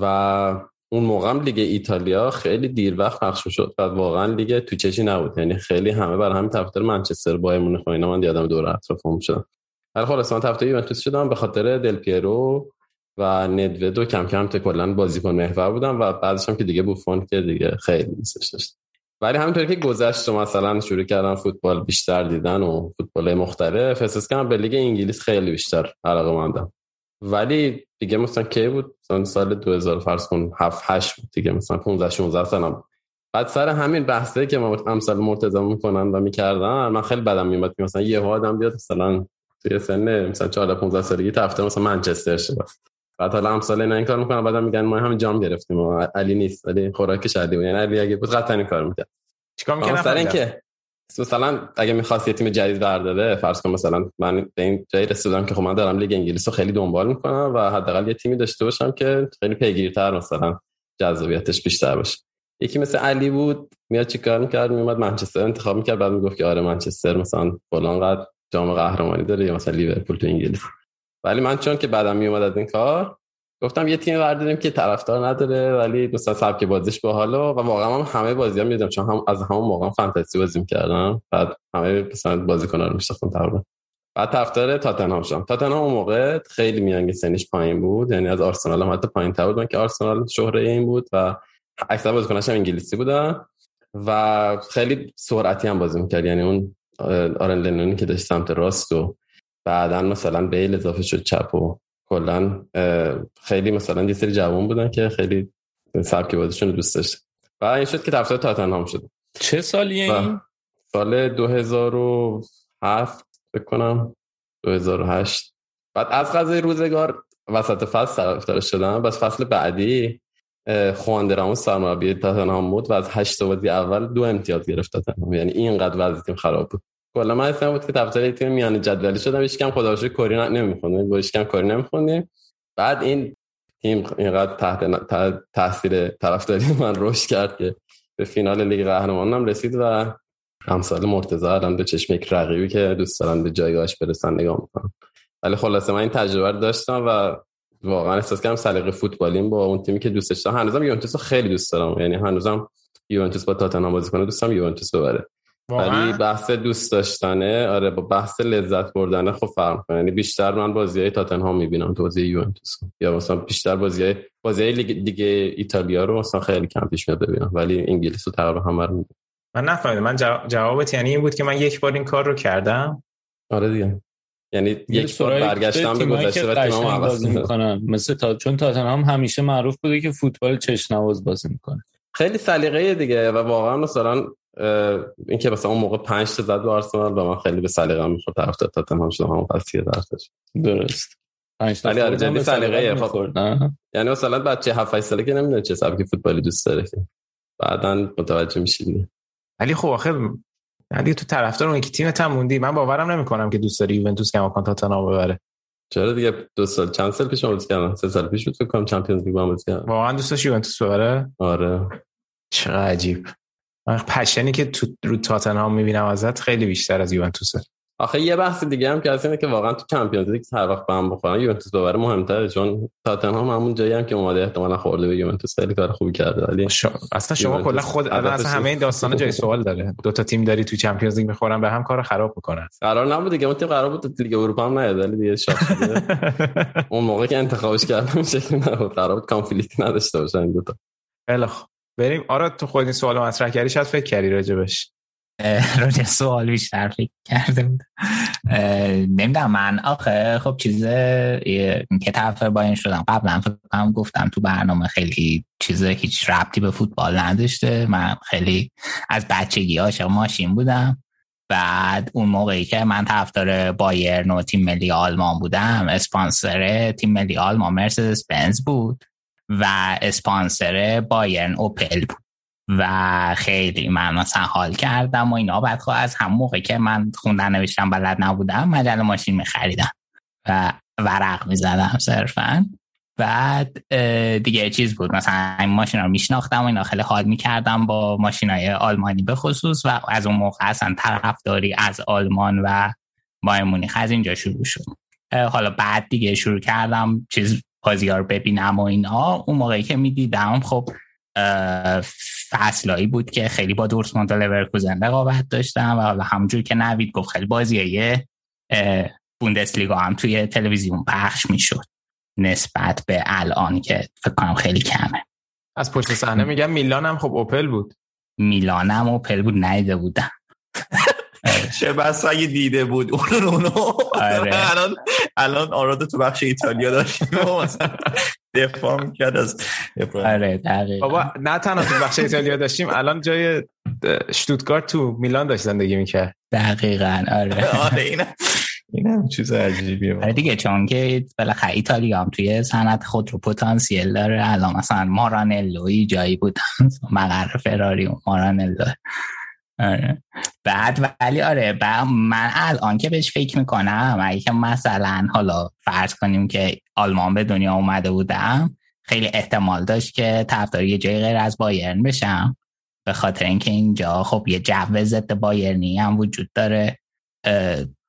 و اون موقع هم لیگ ایتالیا خیلی دیر وقت پخش شد و واقعا لیگ تو چشی نبود. یعنی خیلی همه برای همین طرفدار منچستر بایر مونیخ و اینا من یادم دور اطرافم شدم ولی خلاص من طرفدار یوونتوس شدم به خاطر دل پیرو و ندوید و کم کم کلا بازیکن محور بودم و بعدش هم که دیگه بوفون که دیگه خیلی دوستش داشتم ولی همینطور که گذشت و مثلا شروع کردم فوتبال بیشتر دیدن و فوتبال مختلف احساس کردم به لیگ انگلیس خیلی بیشتر علاقه مندم. ولی دیگه مثلا کی بود؟ مثلا سال 2000 فرض کن 7 8 بود دیگه مثلا 15 16 سالم. بعد سر همین بحثه که ما امثال مرتضی می‌کنن و می‌کردن من خیلی بدم میومد که مثلا یه آدم بیاد مثلا توی سن مثلا 14 15 سالگی طرفدار مثلا منچستر شه. بعد حالا امثال اینا این کار می‌کنن بعدم میگن ما همین جام گرفتیم و علی نیست ولی خوراکش علی بود. یعنی علی اگه بود قطعا این کار می‌کرد. چیکار می‌کنه مثلا اینکه مثلا اگه می‌خواست یه تیم جدید برداره فرض کن مثلا من به این جایی رسیدم که خب من دارم لیگ انگلیس رو خیلی دنبال می‌کنم و حداقل یه تیمی داشته باشم که خیلی پیگیرتر مثلا جذابیتش بیشتر باشه. یکی مثل علی بود میاد چیکار می‌کرد؟ میومد منچستر انتخاب می‌کرد بعد می‌گفت که آره منچستر مثلا فلان قد جام قهرمانی داره یا مثلا لیورپول تو انگلیس. ولی من چون که بعدم میومد از این کار گفتم یه تیم برداریم که طرفدار نداره ولی مثلا سبک بازیش باحاله و واقعا هم همه بازی هم میدم چون هم از همون موقع فانتزی بازی می‌کردم. بعد همه مثلا بازیکن‌ها رو میشناختم تقریبا. بعد طرفدار تاتنهام شدم. تاتنهام اون موقع خیلی میانگین سنش پایین بود یعنی از آرسنال هم حتی پایین تر بود که آرسنال شهره این بود و اکثر بازیکناش هم انگلیسی بودن و خیلی سرعتی هم بازی می‌کرد. یعنی اون آرن لنونی که داشت سمت راست و بعدا مثلا بیل اضافه شد چپ و کلا خیلی مثلا یه سری جوان بودن که خیلی سبک بازیشون رو دوست داشت و این شد که طرفدار تاتنهام شد. چه سالیه این؟ سال 2007 فکر کنم. 2008 بعد از غذای روزگار وسط فصل طرفدار شدم. بس فصل بعدی خوان دراموس سرمربی تاتنهام بود و از هشت بازی اول دو امتیاز گرفت تاتنهام. یعنی اینقدر وضع تیم خراب بود. کلا من اسم بود که طرفدار تیم میانه جدولی شدم هیچ کم خدا کاری نمیخوندیم با هیچ کم کاری نمیخوندیم. بعد این تیم اینقدر تحت تاثیر طرفداری من رشد کرد که به فینال لیگ قهرمانان رسید و همسال مرتضی الان به چشم یک رقیبی که دوست دارن به جایگاهش برسن نگاه می‌کنم ولی خلاصه من این تجربه رو داشتم و واقعا احساس کردم سلیقه فوتبالیم با اون تیمی که دوستش دارم. هنوزم یوونتوس خیلی دوست دارم. یعنی هنوزم یوونتوس با تاتنهام بازی کنه دوستم یوونتوس ببره. ولی بحث دوست داشتنه. آره با بحث لذت بردن خب فرق کنه یعنی بیشتر من بازی های تاتنهام می‌بینم تو بازی یوونتوس. یا مثلا بیشتر بازی های بازی های دیگه ایتالیا رو مثلا خیلی کم پیش میاد ببینم. ولی انگلیس رو تقریبا همه رو من نفهمیدم. من جوابت یعنی این بود که من یک بار این کار رو کردم. آره دیگه. یعنی یک بار برگشتم به گذشته و تیمم عوض می‌کنن. مثل تا چون تاتنهام همیشه معروف بوده که فوتبال چشنواز بازی می‌کنه. خیلی سلیقه دیگه و واقعا مثلا این که مثلا اون موقع 5 تا زد به آرسنال و من خیلی به سلیقه می‌خورد طرفدار تاتنهام شدم همون فصلی درسش درست. ولی آره جدی سلیقه خب یعنی مثلا بچه 7 8 ساله که نمی‌دونه چه سبک فوتبالی دوست داره که. بعدا متوجه میشی ولی خب آخه یعنی تو طرفدار اون یکی تیمت هم موندی. من باورم نمی‌کنم که دوست داری یوونتوس کماکان تاتنهام ببره. چرا دیگه دو سال چند سال پیش بازی کردم سه سال پیش بود فکر کنم چمپیونز لیگ بازی کردم واقعا دوست داشتی یوونتوس ببره؟ آره. چقدر عجیب. من پشنی که تو رو تاتنهام می‌بینم ازت خیلی بیشتر از یوونتوسه آخه یه بحث دیگه هم که از اینه که واقعا تو چمپیونز لیگ هر وقت به هم بخورن یوونتوس ببره مهمتره چون تاتنهام همون جایی هم که اومده احتمالاً خورده به یوونتوس. خیلی کار خوبی کرده ولی اصلا شما کلا خود اصلا همه این داستان جای سوال داره. دو تا تیم داری تو چمپیونز لیگ می‌خورن به هم کار خراب می‌کنن. قرار نبود دیگه اون تیم قرار بود لیگ اروپا هم نیاد ولی دیگه شاخ اون موقع که انتخابش کردم شکلی نبود. قرار بود کانفلیکت نداشته باشن دو تا. خیلی بریم. آره تو خود این سوال مطرح کردی شاید فکر کردی راجبش. راجع سوال بیشتر فکر کرده بود نمی‌دونم من آخه خب چیز که طرف با این شدم. قبلا هم گفتم تو برنامه خیلی چیز هیچ ربطی به فوتبال نداشته. من خیلی از بچگی عاشق ماشین بودم. بعد اون موقعی که من طرفدار بایرن و تیم ملی آلمان بودم اسپانسر تیم ملی آلمان مرسدس بنز بود. و اسپانسر بایرن اوپل بود. و خیلی من مثلا حال کردم و اینا. بعد خب از هم موقع که من خوندن نوشتم بلد نبودم مجله ماشین میخریدم. و ورق می‌زدم صرفا. بعد دیگه چیز بود. مثلا این ماشین رو میشناختم و اینا. خیلی حال می‌کردم با ماشین های آلمانی به خصوص. و از اون موقع اصلا طرفداری از آلمان و بایر مونیخ از اینجا شروع شد. حالا بعد دیگه شروع کردم چیز بازیار ببینم و اینا. اون موقعی که می‌دیدم خب فصلایی بود که خیلی با دورتموند و لورکوزن رقابت داشتم و همونجور که نوید گفت خیلی بازیای بوندسلیگا هم توی تلویزیون پخش می‌شد نسبت به الان که فکر کنم خیلی کمه. از پشت صحنه میگم میلان هم خب اوپل بود. میلان هم اوپل بود نیده بودم. چه بس اگه دیده بود. اون اونو آره. الان الان آراد تو بخش ایتالیا داشتیم دفاع می‌کرد از آره دقیقا. بابا نه تنها تو بخش ایتالیا داشتیم الان جای شتوتگارت تو میلان داشت زندگی می‌کرد. دقیقا آره. آره این این هم چیز عجیبیه آره دیگه چون که بالاخره ایتالیا هم توی صنعت خود رو پتانسیل داره. الان مثلا مارانلوی جایی بودن مقر فراری و مارانلو آره. بعد ولی آره بعد من الان که بهش فکر می‌کنم اگه که مثلا حالا فرض کنیم که آلمان به دنیا اومده بودم خیلی احتمال داشت که طرفدار یه جای غیر از بایرن بشم. به خاطر اینکه اینجا خب یه جو ضد بایرنی هم وجود داره.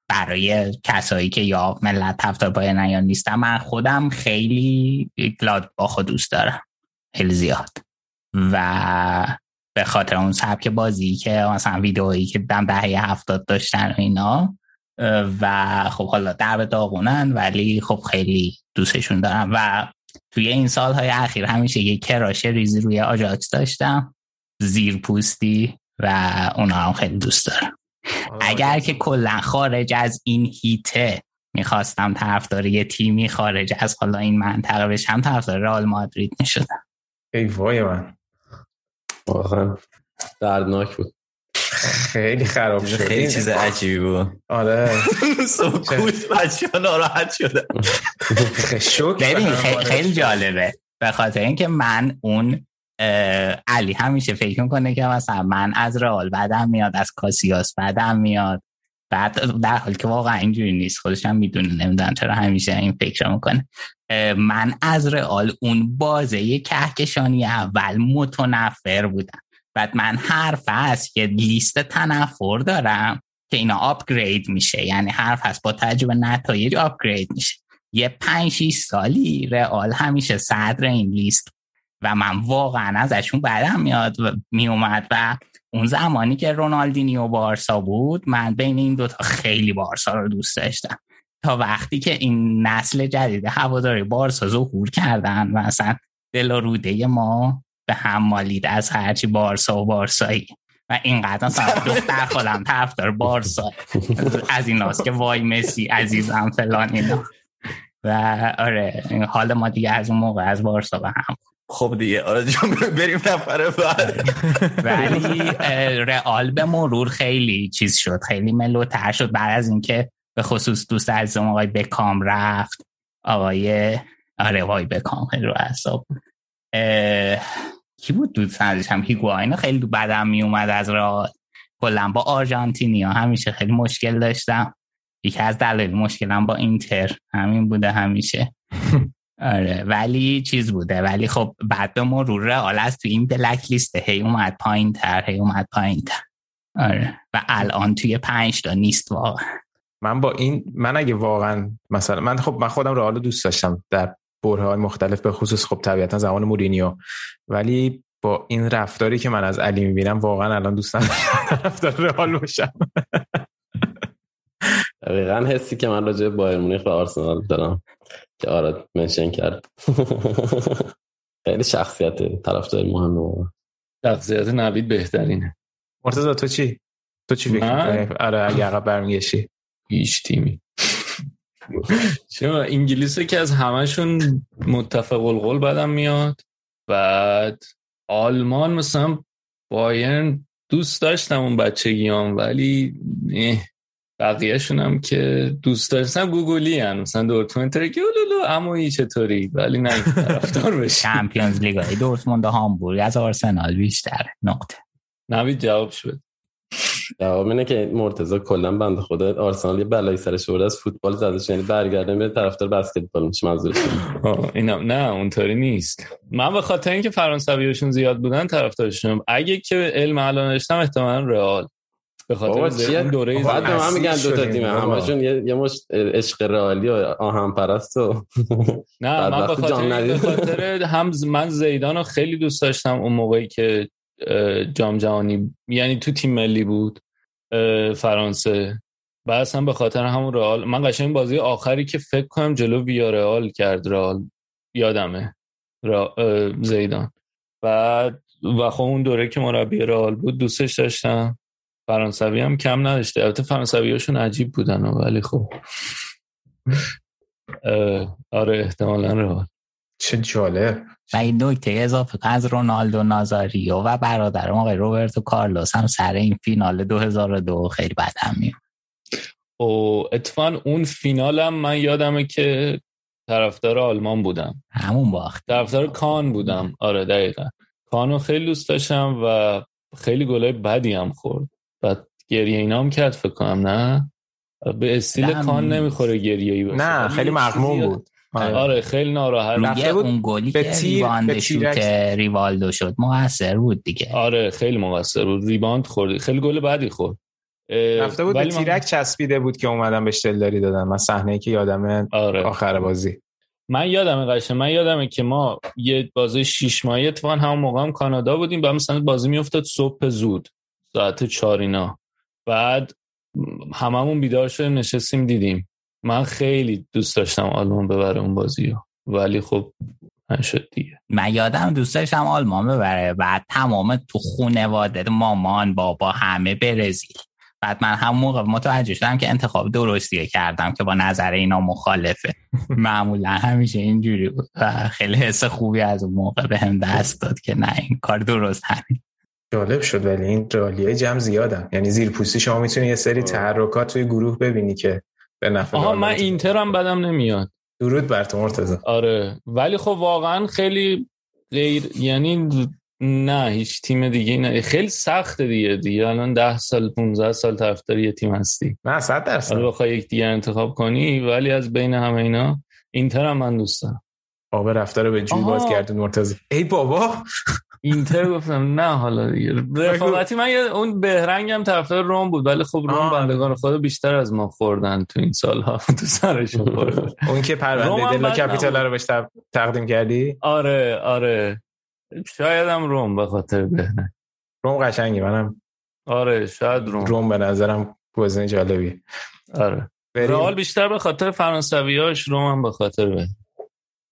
برای کسایی که یا ملت طرفدار بایرن یا نیستم من خودم خیلی گلادباخو دوست دارم. خیلی زیاد. و به خاطر اون سبک بازی که مثلا ویدئویی که دم دهه هفتاد داشتن و اینا. و خب حالا در داغونن ولی خب خیلی دوستشون دارم. و توی این سالهای اخیر همیشه یه کراش ریزی روی آجاکس داشتم زیر پوستی و اونا هم خیلی دوست دارم. اگر که کلا خارج از این هیته می‌خواستم طرفدار یه تیمی خارج از حالا این منطقه بشم طرفدار رئال مادرید می‌شدم. ای وای من. واقعا دردناک بود. خیلی خراب شد. خیلی چیز عجیبی بود. آره. سکوت بچه ها ناراحت شده. ببین خیلی جالبه. به خاطر اینکه من اون علی همیشه فکر می‌کنه که مثلا من از رئال بعدم میاد از کاسیاس بعدم میاد. بعد در حالی که واقعا اینجوری نیست خودش هم می‌دونه نمی‌دونم چرا همیشه این فکر می‌کنه. من از رئال اون بازه کهکشانی اول متنفر بودم. بعد من هر فصل یه لیست تنفر دارم که اینا آپگرید میشه. یعنی هر فصل با تجربه نتایج آپگرید میشه. یه پنج شیش سالی رئال همیشه صدر این لیست و من واقعا ازشون بعدم میاد میومد و اون زمانی که رونالدینیو بارسا بود من بین این دوتا خیلی بارسا رو دوست داشتم. تا وقتی که این نسل جدید هواداری بارسا ظهور کردن و اصلا دل و روده ما به هم مالید از هرچی بارسا و بارسایی. و اینقدر اصلا دختر خودم طرفدار بارسا. از این که وای مسی عزیزم فلان اینا. و آره حال ما دیگه از اون موقع از بارسا به هم خب دیگه آره جون بریم نفر بعد. ولی رئال به مرور خیلی چیز شد خیلی ملوتر شد. بعد از اینکه به خصوص دوست عزیزم آقای بکام رفت آقای آره وای بکام خیلی رو حساب کی بود دوست هم هیگواین خیلی دو بدم می اومد از رئال. کلا با آرژانتینیا همیشه خیلی مشکل داشتم. یکی از دلایل مشکلم با اینتر همین بوده همیشه. آره ولی چیز بوده ولی خب بعد به مرور رئال از تو این بلک لیست هی اومد پایین تر هی اومد پایین تر آره. و الان توی پنج تا نیست واقعا. من با این من اگه واقعا مثلا من خب من خودم رئال دوست داشتم در برههای مختلف به خصوص خب طبیعتا زمان مورینیو. ولی با این رفتاری که من از علی می‌بینم واقعا الان دوست ندارم رفتار رئال باشم. دقیقا حسی که من راجع بایر مونیخ و آرسنال دارم. که آراد منشن کرد. خیلی شخصیت طرفدار مهمه شخصیت نوید بهترینه. مرتضی تو چی؟ تو چی فکر آره اگه عقب برمیگشی هیچ تیمی. چرا انگلیس که از همشون متفق القول بدم میاد. بعد آلمان مثلا بایرن دوست داشتم اون بچگیام ولی بقیهشون هم که دوست داشتم گوگلی هم مثلا دورتموند ترکی اولولو اما ای چطوری؟ ولی نه طرفدار بشی. چمپیونز لیگ های دورتموند هامبورگ. از آرسنال بیشتر. نقطه. نوید جواب شد. جواب اینه که مرتضی کلا بنده خدا آرسنال یه بلایی سرش آورده از فوتبال زدش یعنی برگرده به طرفدار بسکتبال میشه منظورش اینا نه اونطوری نیست. من به خاطر اینکه فرانسویاشون زیاد بودن طرفدارشون اگه که علم الان داشتم احتمالاً رئال. به خاطر این دوره بعد من میگن دو تا تیم همشون یه یه مش عشق رئالی و آهن پرست و نه من به خاطر, خاطر هم من زیدان رو خیلی دوست داشتم اون موقعی که جام جهانی یعنی تو تیم ملی بود فرانسه. بعد هم به خاطر همون رئال من قشنگ بازی آخری که فکر کنم جلو ویا رئال کرد رئال. یادمه. را... زیدان. بعد و خب اون دوره که مربی رئال بود دوستش داشتم. فرانسوی هم کم نداشته. البته فرانسوی هاشون عجیب بودن ولی خب. آره احتمالا رئال. چه جالب. و این نکته اضافه از رونالدو نازاریو و برادرم آقای روبرتو کارلوس هم سر این فینال 2002 خیلی بد هم او اتفاقا اون فینال هم من یادمه که طرفدار آلمان بودم. همون باخت. طرفدار کان بودم. آره دقیقا. کانو خیلی دوست داشتم و خیلی گلای بدی هم خورد. بعد گریه اینا هم کرد فکر کنم نه؟ به استیل کان نمی‌خوره گریه باشه. نه خیلی مغموم بود. آره. آره خیلی ناراحت میگه اون گلی که ریباند شوت ریوالدو شد. موثر بود دیگه. آره خیلی موثر بود. ریباند خورد. خیلی گل بعدی خورد. رفته بود به تیرک چسبیده بود که اومدم بهش دلداری دادن. من صحنه که یادمه آره. آخر بازی. من یادم قشنگ. من یادمه که ما یه بازی شیش ماهی اتفاقا همون موقع هم کانادا بودیم. بعد مثلا بازی میافتاد صبح زود. ساعت چهار اینا. بعد هممون بیدار شدیم نشستیم دیدیم. من خیلی دوست داشتم آلمان ببره اون بازی رو. ولی خب نشد دیگه. من یادم دوست داشتم آلمان ببره. بعد تمام تو خونواده مامان بابا همه برزیل. بعد من هم موقع متوجه شدم که انتخاب درستیه کردم که با نظر اینا مخالفه. معمولا همیشه اینجوری بود. و خیلی حس خوبی از اون موقع به هم دست داد که نه این کار درست همین جالب شد ولی این رالیه جمع زیادم یعنی زیر پوستی شما می‌تونی یه سری تحرکات توی گروه ببینی که به نفع آها من اینتر هم بدم نمیاد. درود بر تو مرتضی. آره. ولی خب واقعا خیلی غیر یعنی نه هیچ تیم دیگه نه. خیلی سخته دیگه. دیگه الان ده سال 15 سال طرفدار یه تیم هستی. نه 100 درصد. حالا بخوای یک دیگه انتخاب کنی ولی از بین همه اینا اینتر هم من دوست دارم. آب رفتار به جوی. باز کردون مرتضی. ای بابا! اینتر گفتم نه حالا دیگه. رفاقتی من یه- اون بهرنگم طرفدار روم بود ولی خب روم. بندگان خدا بیشتر از ما خوردن تو این سالها. تو سرشون خوردن اون که پرونده دلا بد کپیتال. رو بهش تق- تقدیم کردی؟ آره آره. شاید هم روم به خاطر بهرنگ. روم قشنگی منم آره شاید روم روم به نظرم گزینه جالبی آره. رئال بیشتر به خاطر فرانسویاش روم هم به خاطر به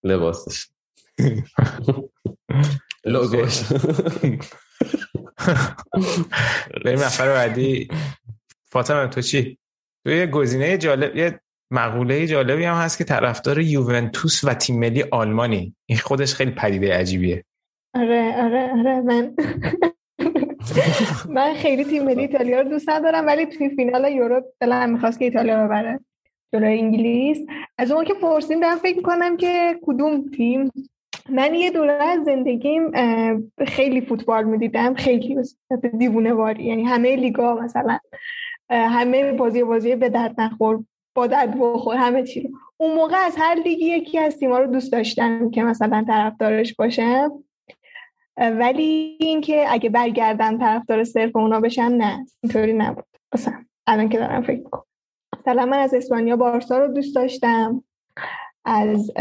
لباسش. لوگوش بریم نفر بعدی. فاطمه تو چی؟ تو یه گزینه جالب یه مقوله جالبی هم هست که طرفدار یوونتوس و تیم ملی آلمانی. این خودش خیلی پدیده عجیبیه. آره آره آره من من خیلی تیم ملی ایتالیا رو دوست ندارم ولی توی فینال یورو دلم می‌خواست که ایتالیا ببره. جلوی انگلیس. از اون که پرسیم دارم فکر می‌کنم که کدوم تیم من یه دوره از زندگیم خیلی فوتبال می‌دیدم خیلی دیوونه واری یعنی همه لیگا مثلا همه بازی بازی به درد نخور با درد بخور همه چی. اون موقع از هر لیگی یکی از تیما رو دوست داشتم که مثلا طرفدارش باشم ولی اینکه اگه برگردم طرفدار صرف اونا بشم نه اینطوری نبود. مثلا الان که دارم فکر می‌کنم. مثلا من از اسپانیا بارسا رو دوست داشتم. از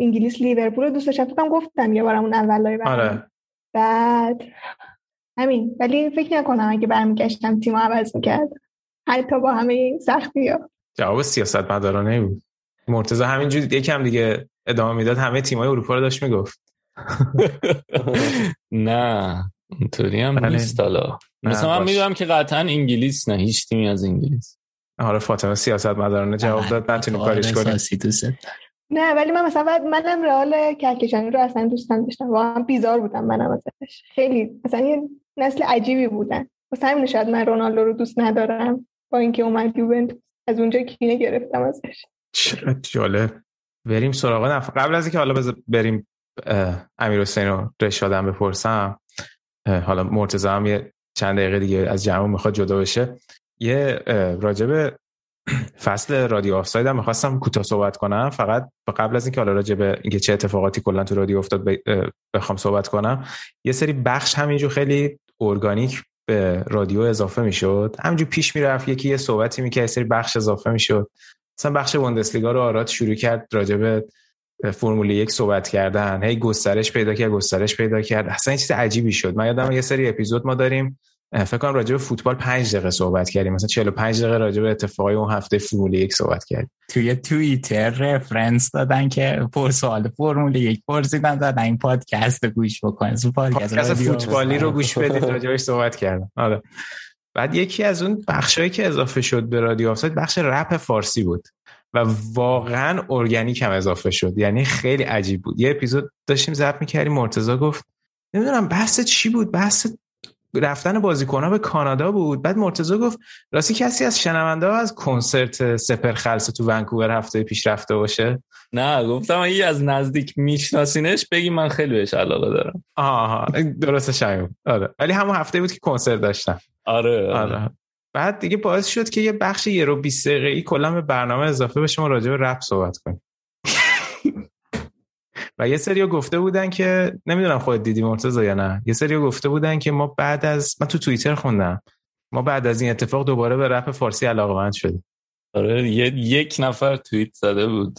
انگلیس لیورپول رو دوست داشتم. فکرم گفتم یه بارم اون اولای برنامه. آره. بعد همین. ولی فکر نکنم اگه برمیگشتم تیم عوض می‌کرد. حتی با همه این سختی ها. جواب سیاست مدارانه بود. مرتضی همینجوری یکم دیگه ادامه می‌داد. همه تیمای اروپا رو داشت می‌گفت. نه. اینطوری هم بله. نیست حالا. مثلا من. می‌دونم که قطعا انگلیس نه. هیچ تیمی از انگلیس. آره فاطمه سیاست مدارانه جواب داد. نتونیم آره، کارش کنیم دارم. نه ولی من مثلا بعد منم رئال کهکشانی رو اصلا دوست نداشتم. واقعا بیزار بودم منم ازش. خیلی مثلا یه نسل عجیبی بودن. واسه همین شاید من رونالدو رو دوست ندارم. با اینکه اومد یوونتوس از اونجا کینه گرفتم ازش. چقدر جالب. بریم سراغ نفر قبل از اینکه حالا بریم امیر حسین رو رشادم بپرسم حالا مرتضی هم یه چند دقیقه دیگه از جمع می‌خواد جدا بشه. یه راجب فصل رادیو آفساید هم می‌خواستم کوتاه صحبت کنم. فقط قبل از اینکه حالا راجع به اینکه چه اتفاقاتی کلا تو رادیو افتاد بخوام صحبت کنم. یه سری بخش همینجور خیلی ارگانیک به رادیو اضافه می‌شد. همینجور پیش می‌رفت یکی یه صحبتی می‌کرد یه سری بخش اضافه می‌شد. مثلا بخش بوندسلیگا رو آراد شروع کرد راجع به فرمول یک صحبت کردن. هی گسترش پیدا کرد گسترش پیدا کرد. اصلا چیز عجیبی شد. من یادم یه سری اپیزود ما داریم فکر کنم راجع به فوتبال 5 دقیقه صحبت کردیم. مثلا 45 دقیقه راجع به اتفاقای اون هفته فرمول یک صحبت کردیم. توی توییتر رفرنس دادن که پر سوال فرمول یک پرسیدن زدن این پادکست رو گوش بکن. پادکست پادکست فوتبالی رو گوش بدید. راجعش صحبت کردم. آره. بعد یکی از اون بخشایی که اضافه شد به رادیو آفساید بخش رپ فارسی بود و واقعا ارگانیک هم اضافه شد. یعنی خیلی عجیب بود. یه اپیزود داشتیم ضبط می‌کردیم مرتضی گفت نمی‌دونم بحث چی بود؟ بحث رفتن بازیکنها به کانادا بود. بعد مرتضی گفت راستی کسی از شنونده ها از کنسرت سپر خلص تو ونکوور هفته پیش رفته باشه؟ نه گفتم اگه از نزدیک میشناسینش بگی من خیلی بهش علاقه دارم. آها درست شایم آره. ولی همون هفته بود که کنسرت داشتن. آره آره. آره. بعد دیگه باعث شد که یه بخش یه رو 20 دقیقه‌ای کلا به برنامه اضافه بشه. ما راجع به رپ صحبت کنیم. و یه سری گفته بودن که نمی‌دونم خودت دیدی مرتضی یا نه. یه سری گفته بودن که ما بعد از من تو توییتر خوندم. ما بعد از این اتفاق دوباره به رپ فارسی علاقه‌مند شدیم. آره یه- یک نفر توییت زده بود.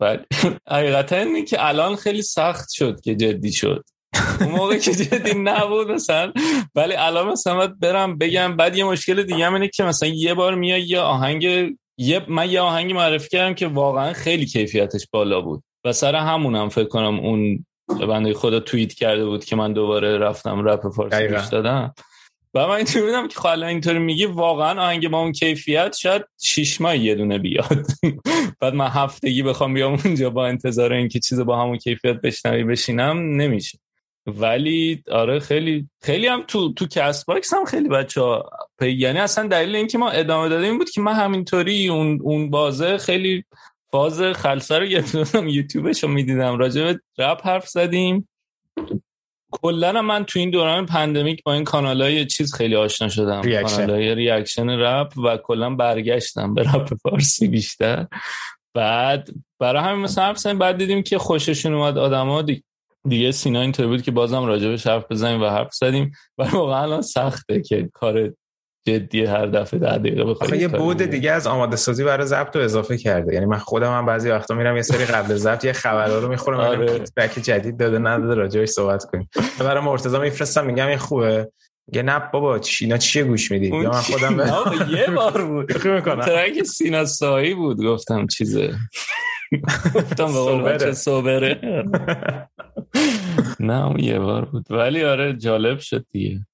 بعد حقیقتا اینه که الان خیلی سخت شد که جدی شد. اون موقع که جدی نبود مثلا. ولی الان مثلا برم بگم بعد یه مشکل دیگه هم اینه که مثلا یه بار میای یه آهنگ یه من یه آهنگی معرفی کردم که واقعا خیلی کیفیتش بالا بود. و سر همونم فکر کنم اون بنده خدا توییت کرده بود که من دوباره رفتم رپ فارسی. گوش دادم. و من اینطوری بودم که خب الان اینطوری میگی واقعا آهنگ با اون کیفیت شاید شیش ماه یه دونه بیاد. بعد من هفتگی بخوام بیام اونجا با انتظار اینکه چیز با همون کیفیت بشنوی بشینم نمیشه. ولی آره خیلی خیلی هم تو تو کست باکس هم خیلی بچه ها یعنی اصلا دلیل اینکه ما ادامه دادیم بود که من همینطوری اون اون بازه خیلی فاز خلصه رو گرفته بودم یوتیوبش رو می‌دیدم. راجع به رپ حرف زدیم. کلا من تو این دوران پندمیک با این کانال های چیز خیلی آشنا شدم. کانال های ریاکشن رپ و کلا برگشتم به رپ فارسی بیشتر. بعد برای همین مثلا حرف زدیم بعد دیدیم که خوششون اومد آدما دی- دیگه سینا اینطوری بود که بازم راجبش حرف بزنیم و حرف زدیم. و واقعا الان سخته که کار جدی هر دفعه ده دقیقه بخوای آخه یه بود. دیگه از آماده سازی برای ضبط رو اضافه کرده. یعنی من خودم هم بعضی وقتا میرم یه سری قبل ضبط یه خبرها رو می‌خورم آره. فیدبک جدید داده نداده راجعش صحبت کنیم. برای مرتضی میفرستم میگم این خوبه. یه نه بابا چی- اینا چیه گوش میدی؟ یا من؟ خودم یه بار بود. ترک سینا سایی بود گفتم چیزه. گفتم به قول سوبره. بچه سوبره نه اون یه بار بود. ولی آره جالب شد دیگه.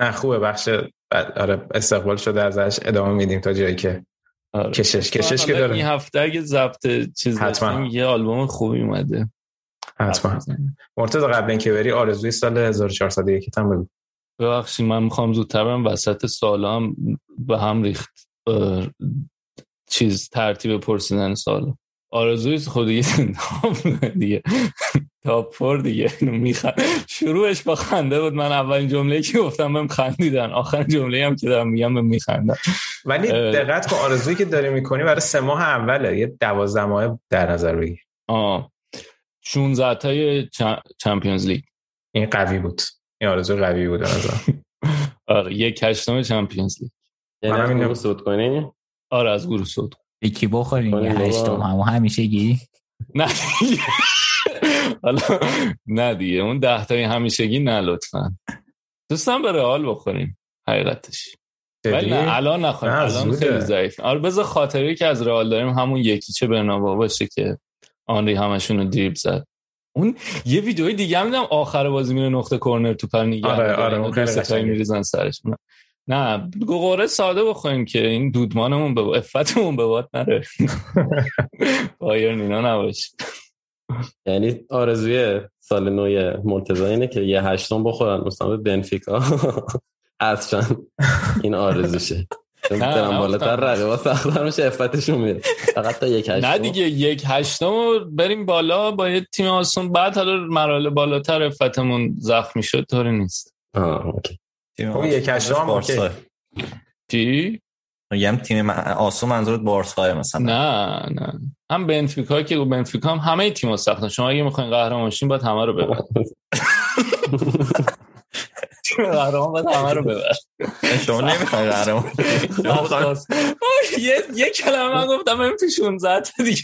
نه خوبه بخش بعد- آره استقبال شده ازش ادامه میدیم تا جایی که آره. کشش کشش که حالا این داره. هفته اگه ضبط چیز حتما. یه آلبوم خوبی اومده. حتما. مرتضی قبل اینکه بری آرزوی سال 1401 هم بگو. ببخشید من می‌خوام زودتر برم وسط سالام به هم ریخت چیز ترتیب پرسیدن سال آرزوی خود دیگه دیگه. تاپ فور دیگه. میخند شروعش با خنده بود. من اولین جمله که گفتم بهم خندیدن. آخرین جمله هم که دارم میگم بهم میخندن. ولی. دقت کن آرزویی که داری می‌کنی برای سه ماه اوله. یه دوازده ماه در نظر بگیر. آه. 16 تای چم- چمپیونز لیگ. این قوی بود. این آرزو قوی بود نظر آره یک هشتم چمپیونز لیگ. یعنی از گروه صعود کنی؟ آره از گروه صعود یکی بخوریم؟ کنیم یه. هشتم همو همیشه گی؟ نه حالا نه دیگه. اون ده تای همیشگی نه لطفا. دوستم به رئال بخوریم. حقیقتش. ولی نه الان نخواهیم نه، الان. خیلی ضعیف. آره بذار خاطری که از رئال داریم همون یکی چه برنابا باشه که آنری همشون رو دریبل زد. اون یه ویدیوی دیگه هم دیدم آخر بازی میره نقطه کرنر تو پر نگه آره،. آره، اون خیلی ستایی قشنگه. میریزن سرش. نه گوقوره ساده بخوریم که این دودمانمون به افتمون به باد نره. بایرن اینا نباشه. یعنی آرزوی سال نوی مرتضی اینه که یه هشتم بخورن مثلا به بنفیکا. اصلا این آرزوشه. برم بالاتر. رقیبا سخت‌تر میشه افتشون میره. فقط تا یک هشتم. نه دیگه یک هشتم بریم بالا با یه تیم آسون. بعد حالا مراحل بالاتر افتمون زخمی شد طوری نیست. آه، اوکی. تیم خب، یک هم بارسا. چی؟ میگم تیم آسون منظورت بارسا مثلا؟ نه نه. هم بنفیکا که بنفیکا هم همه تیم‌ها سختن شما اگه می‌خواین قهرمان شین باید همه رو ببر تیم قهرمان باید همه رو ببر. شما نمی‌خوای قهرمان یه یه کلمه من گفتم بریم تو 16 تا دیگه.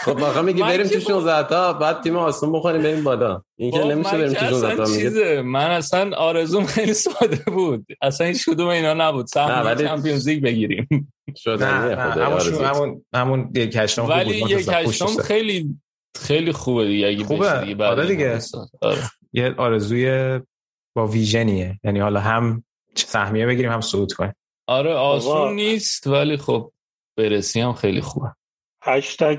خب واقعا میگی بریم تو 16 تا بعد تیم آسون بخوریم بریم بالا. این که بابا، نمیشه بریم تو 16 اصلا تا میگه. من اصلا آرزوم خیلی ساده بود. اصلا هیچ کدوم اینا نبود. سهم چمپیونز لیگ بگیریم. نه شدنیه نه خدای همون همون همون خوب ولی هشتم داشته. خیلی خیلی خوبه دیگه. اگه خوبه. بشه دیگه آره دیگه. آره. یه آرزوی با ویژنیه. یعنی حالا هم سهمیه بگیریم هم صعود کنیم. آره آسون. نیست ولی خب برسی هم خیلی خوبه. هشتگ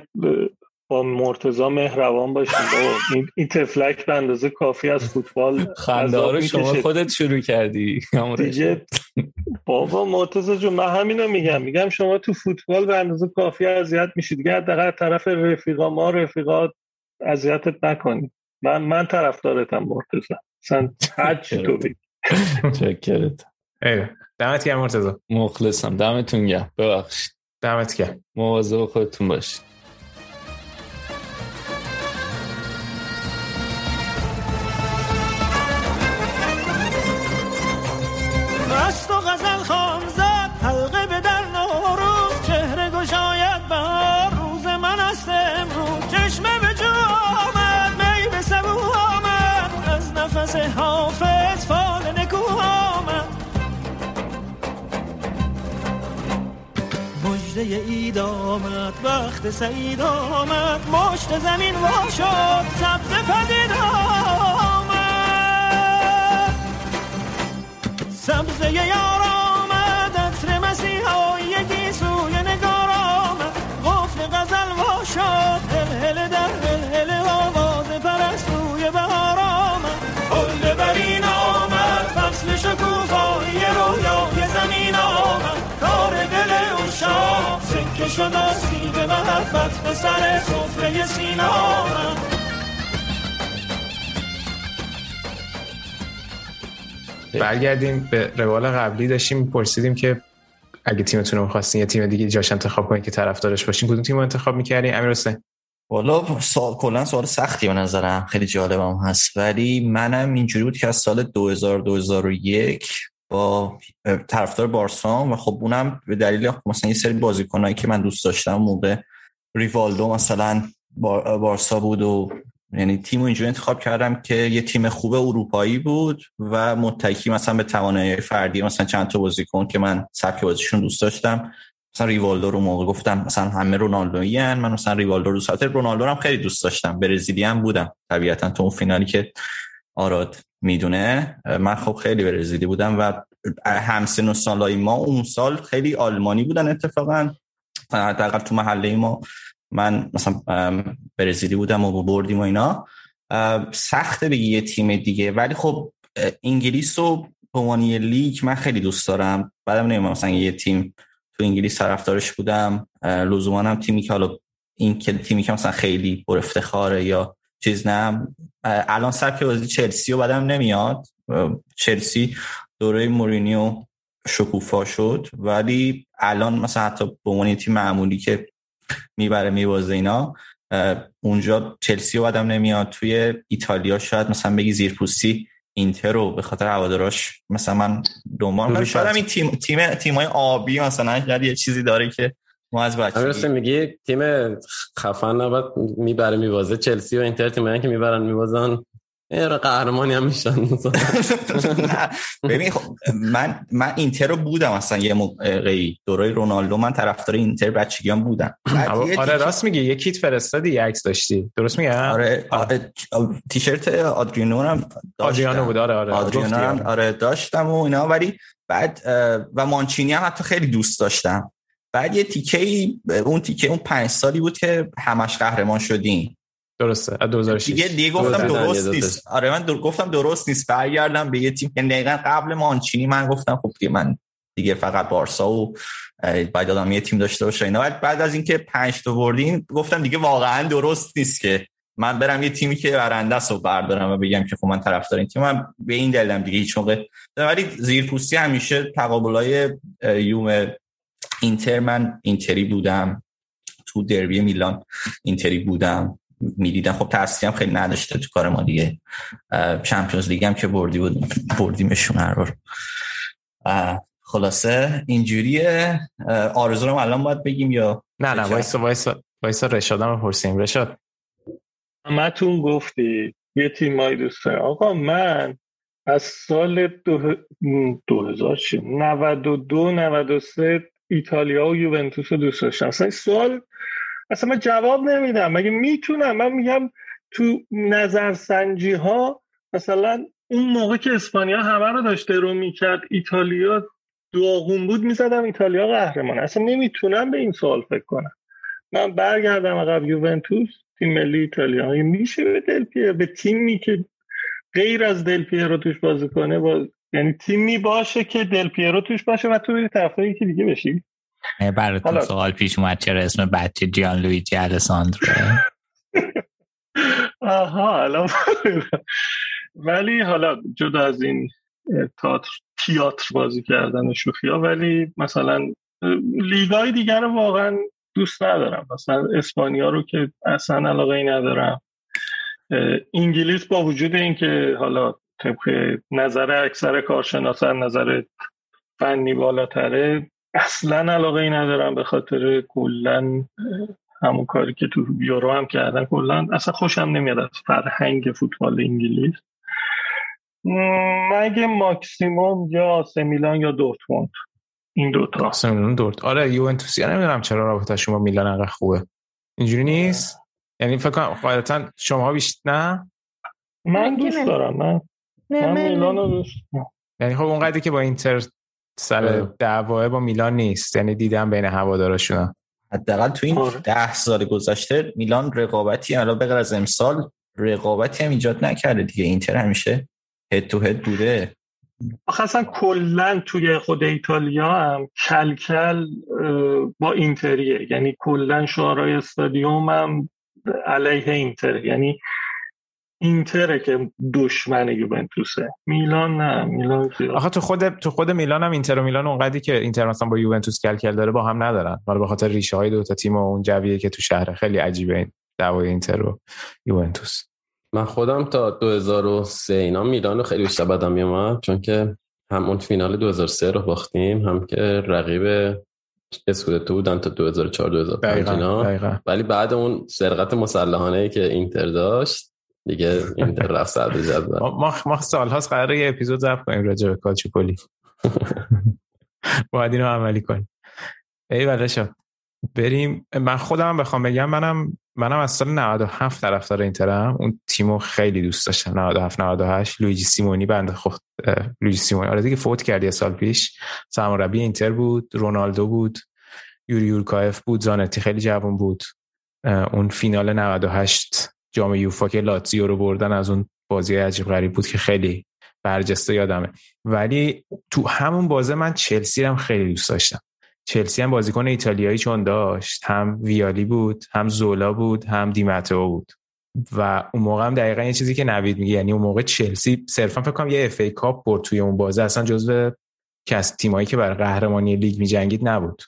با مرتزا مهربان باشیم بابا این, این تفلک به اندازه کافی از فوتبال خنده شما. خودت شروع کردی دیگه بابا مرتزا جون من همینو میگم. میگم شما تو فوتبال به اندازه کافی اذیت میشید دیگه حداقل طرف رفیقا ما رفیقا اذیتت نکنید من من طرفدارتم مرتزا مثلا هر چی تو بگی. چکرت. دمت گرم مرتضی. مخلصم. دمتون گرم. ببخشید. دمت گرم. مواظب خودتون باشید. مست و غزل مجده اید آمد وقت سعید آمد. مشت زمین وا شد سبز پدید آمد. سبزه یار آمد عطر مسیحایی سوی نگار آمد. قفل غزل وا شد هل هل در هل هل آواز پرستوی بهار سکه شد آسیب محبت به سر سفره سینا برگردیم به روال قبلی داشتیم پرسیدیم که اگه تیمتون رو خواستین یه تیم دیگه جاش انتخاب کنید که طرفدارش باشین کدوم تیم رو انتخاب می‌کردین؟ امیر حسین. والا سوال کلا سوال سختی به نظرم خیلی جالبم هست. ولی منم اینجوری بود که از سال 2000 2001 با طرفدار بارسا و خب اونم به دلیل مثلا یه سری بازیکنایی که من دوست داشتم موقع ریوالدو مثلا بارسا بود و یعنی تیم اینجوری انتخاب کردم که یه تیم خوب اروپایی بود و متکی مثلا به توانایی فردی مثلا چند تا بازیکن که من سبک بازیشون دوست داشتم. مثلا ریوالدو رو موقع گفتم مثلا همه رونالدویی من مثلا ریوالدو رو ساعت رونالدو هم خیلی دوست داشتم. برزیلی هم بودم طبیعتا تو اون فینالی که آراد می‌دونه. من خب خیلی برزیلی بودم و همسن و سالای ما اون سال خیلی آلمانی بودن اتفاقا. حداقل تو محله ما من مثلا برزیلی بودم و بردیم و اینا. سخته بگی یه تیم دیگه. ولی خب انگلیس و به لیگ من خیلی دوست دارم. بعدم نمی‌دونم مثلا یه تیم تو انگلیس طرفدارش بودم. لزوما هم تیمی که حالا این که تیمی که مثلا خیلی پر افتخاره یا چیز نه. الان سبک بازی چلسی و بعدم نمیاد. چلسی دوره مورینیو شکوفا شد. ولی الان مثلا حتی به عنوان تیم معمولی که می‌بره میبازه اینا اونجا چلسی و بعدم نمیاد. توی ایتالیا شاید مثلا بگی زیرپوستی اینتر رو به خاطر هواداراش مثلا من دنبال شاید این تیم تیم تیمای آبی مثلا یه چیزی داره که ما از بچگی میگی تیم خفن نباید می‌بره میوازه چلسی و اینتر تیمایی که می‌برن میوازن ایره قهرمانی هم میشن. ببین خب من من اینتر رو بودم اصلا یه موقعی دورای رونالدو. من طرفدار اینتر بچگیام بودم. آره راست میگی. یه کیت فرستادی یه عکس داشتی. درست میگم؟ آره, آره تیشرت آدریانو هم آدریانو بود. آره آره. آدریانو هم آره. داشتم و اینا. ولی بعد و مانچینی هم حتی خیلی دوست داشتم. بعد یه تیکه اون تیکه اون پنج سالی بود که همش قهرمان شدیم. درسته از 2006 دیگه دیگه گفتم درست نیست. آره من در... گفتم درست نیست. برگردم به یه تیم که دقیقا قبل مانچینی من گفتم خب دیگه من دیگه فقط بارسا و باید آدم یه تیم داشته باشه اینا. بعد از اینکه پنج تا بردیم گفتم دیگه واقعا درست نیست که من برم یه تیمی که برنده است و بردارم و بگم که خب من طرفدار این تیم. من به این دلیلم دیگه هیچ موقع ولی زیرپوستی همیشه تقابلای یوم اینتر من اینتری بودم تو دربی میلان اینتری بودم می‌دیدم. خب تاثیری هم خیلی نداشته تو کار ما دیگه. چمپیونز لیگ هم که بردی بود بردیمشون هر بار. خلاصه اینجوریه. آرزو رو الان باید بگیم یا نه نه وایسا وایسا وایسا رشاد هم پرسیم. رشاد. همتون گفتی یه تیمایی دوست آقا من از سال دو, دو هزار چی؟ 92 93 ایتالیا و یوونتوس رو دوست داشتم. اصلا سوال اصلا من جواب نمیدم. مگه می‌تونم؟ من میگم تو نظرسنجی ها مثلا اون موقع که اسپانیا همه رو داشته رو می‌کرد ایتالیا داغون بود می‌زدم ایتالیا قهرمان. اصلا نمی‌تونم به این سوال فکر کنم. من برگردم عقب یوونتوس تیم ملی ایتالیا میشه به دل به تیمی که غیر از دل رو توش بازی کنه با... یعنی تیمی باشه که دل رو توش باشه و تو بری طرفدار که دیگه بشی. براتون سوال پیش اومد چرا اسم بچه جیان لویجی الساندرو؟ آها الان ولی حالا جدا از این تئاتر تیاتر بازی کردن شوخی ها ولی مثلا لیگای دیگر رو واقعا دوست ندارم. مثلا اسپانیا رو که اصلا علاقه ای ندارم. انگلیس با وجود اینکه حالا طبق نظر اکثر کارشناسان نظر فنی بالاتره. اصلا علاقه ای ندارم به خاطر کلا همون کاری که تو یورو هم کردن. کلا اصلا خوشم نمیاد از فرهنگ فوتبال انگلیس. مگه ماکسیموم یا سمیلان یا دورتموند. این دوتا. سمیلان دورت آره یوونتوس نمی‌دونم چرا رابطه شما میلان انقدر خوبه. اینجوری نیست؟ یعنی فکر کنم قاعدتا شما بیشتر نه؟ من دوست دارم من من میلان رو دوست یعنی خب اونقدری که با اینتر سر دعواه با میلان نیست. یعنی دیدم بین هوادارشون حداقل تو این آره. ده سال گذشته میلان رقابتی حالا بغیر از امسال رقابتی هم ایجاد نکرده دیگه. اینتر همیشه هد تو هد بوده. اصلا کلا توی خود ایتالیا هم کلکل با اینتریه. یعنی کلا شعارهای استادیوم هم علیه اینتر. یعنی اینتره که دشمن یوونتوسه. میلان نه میلان آخه تو خود تو خود میلان هم اینتر و میلان اونقدری که اینتر مثلا با یوونتوس کل کل داره با هم ندارن. ولی به خاطر ریشه های دو تا تیم و اون جویه که تو شهر خیلی عجیبه این دعوای اینتر و یوونتوس. من خودم تا 2003 اینا میلان رو خیلی بیشتر بدم میومد چون که هم اون فینال 2003 رو باختیم هم که رقیب اسکودتو بودن تا 2004 2005 اینا. ولی بعد اون سرقت مسلحانه که اینتر داشت دیگه اینتر رفت صدر جدول. ما ما سالهاست قراره یه اپیزود ضبط کنیم راجع به کالچوپولی باید اینو عملی کنیم. ای بله بریم. من خودم بخوام بگم منم منم از سال 97 طرفدار اینترم. اون تیمو خیلی دوست داشتم. 97 98 لویجی سیمونی بنده خود لویجی سیمونی. آره دیگه فوت کرد یه سال پیش. سرمربی اینتر بود. رونالدو بود. یوری یورکایف بود. زانتی خیلی جوان بود. اون فینال 98 جام یوفا که لاتزیو رو بردن از اون بازی عجیب غریب بود که خیلی برجسته یادمه. ولی تو همون بازه من چلسی هم خیلی دوست داشتم. چلسی هم بازیکن ایتالیایی چون داشت. هم ویالی بود هم زولا بود هم دیماتو بود. و اون موقع هم دقیقا یه چیزی که نوید میگه یعنی اون موقع چلسی صرفا فکر کنم یه FA Cup برد توی اون بازه. اصلا جزو از تیمایی که برای قهرمانی لیگ میجنگید نبود.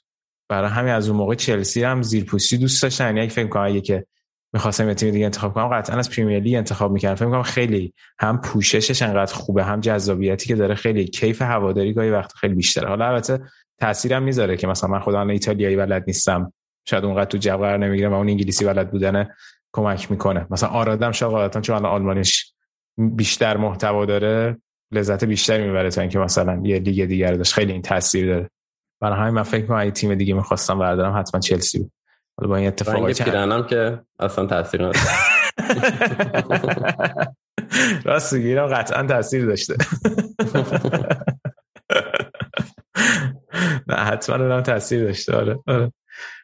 برای همین از اون موقع چلسی هم زیرپوستی دوست داشتن. یعنی فکر کنم اگه که می‌خواستم یه تیم دیگه انتخاب کنم. قطعا از Premier League انتخاب می‌کردم. فکر کنم خیلی هم پوششش انقدر خوبه هم جذابیتی که داره. خیلی کیف هواداری گاهی وقت خیلی بیشتره. حالا البته تاثیرم می‌ذاره که مثلا من خودم ایتالیایی بلد نیستم. شاید اونقدر تو جو قرار نمی‌گیرم و اون انگلیسی بلد بودن کمک می‌کنه. مثلا آرادم شاید غالبا چون آلمانیش بیشتر محتوا داره لذت بیشتری می‌بره تا اینکه مثلا یه لیگ دیگر داشت. خیلی این تاثیر داره. برای همین من فکر کنم تیم دیگه می‌خواستم بردارم حتما چلسی بود. حالا با این اتفاقی پیرنم که اصلا تاثیر نداره. راست گیرم قطعا تاثیر داشته. نه حتما اونم تاثیر داشته آره آره.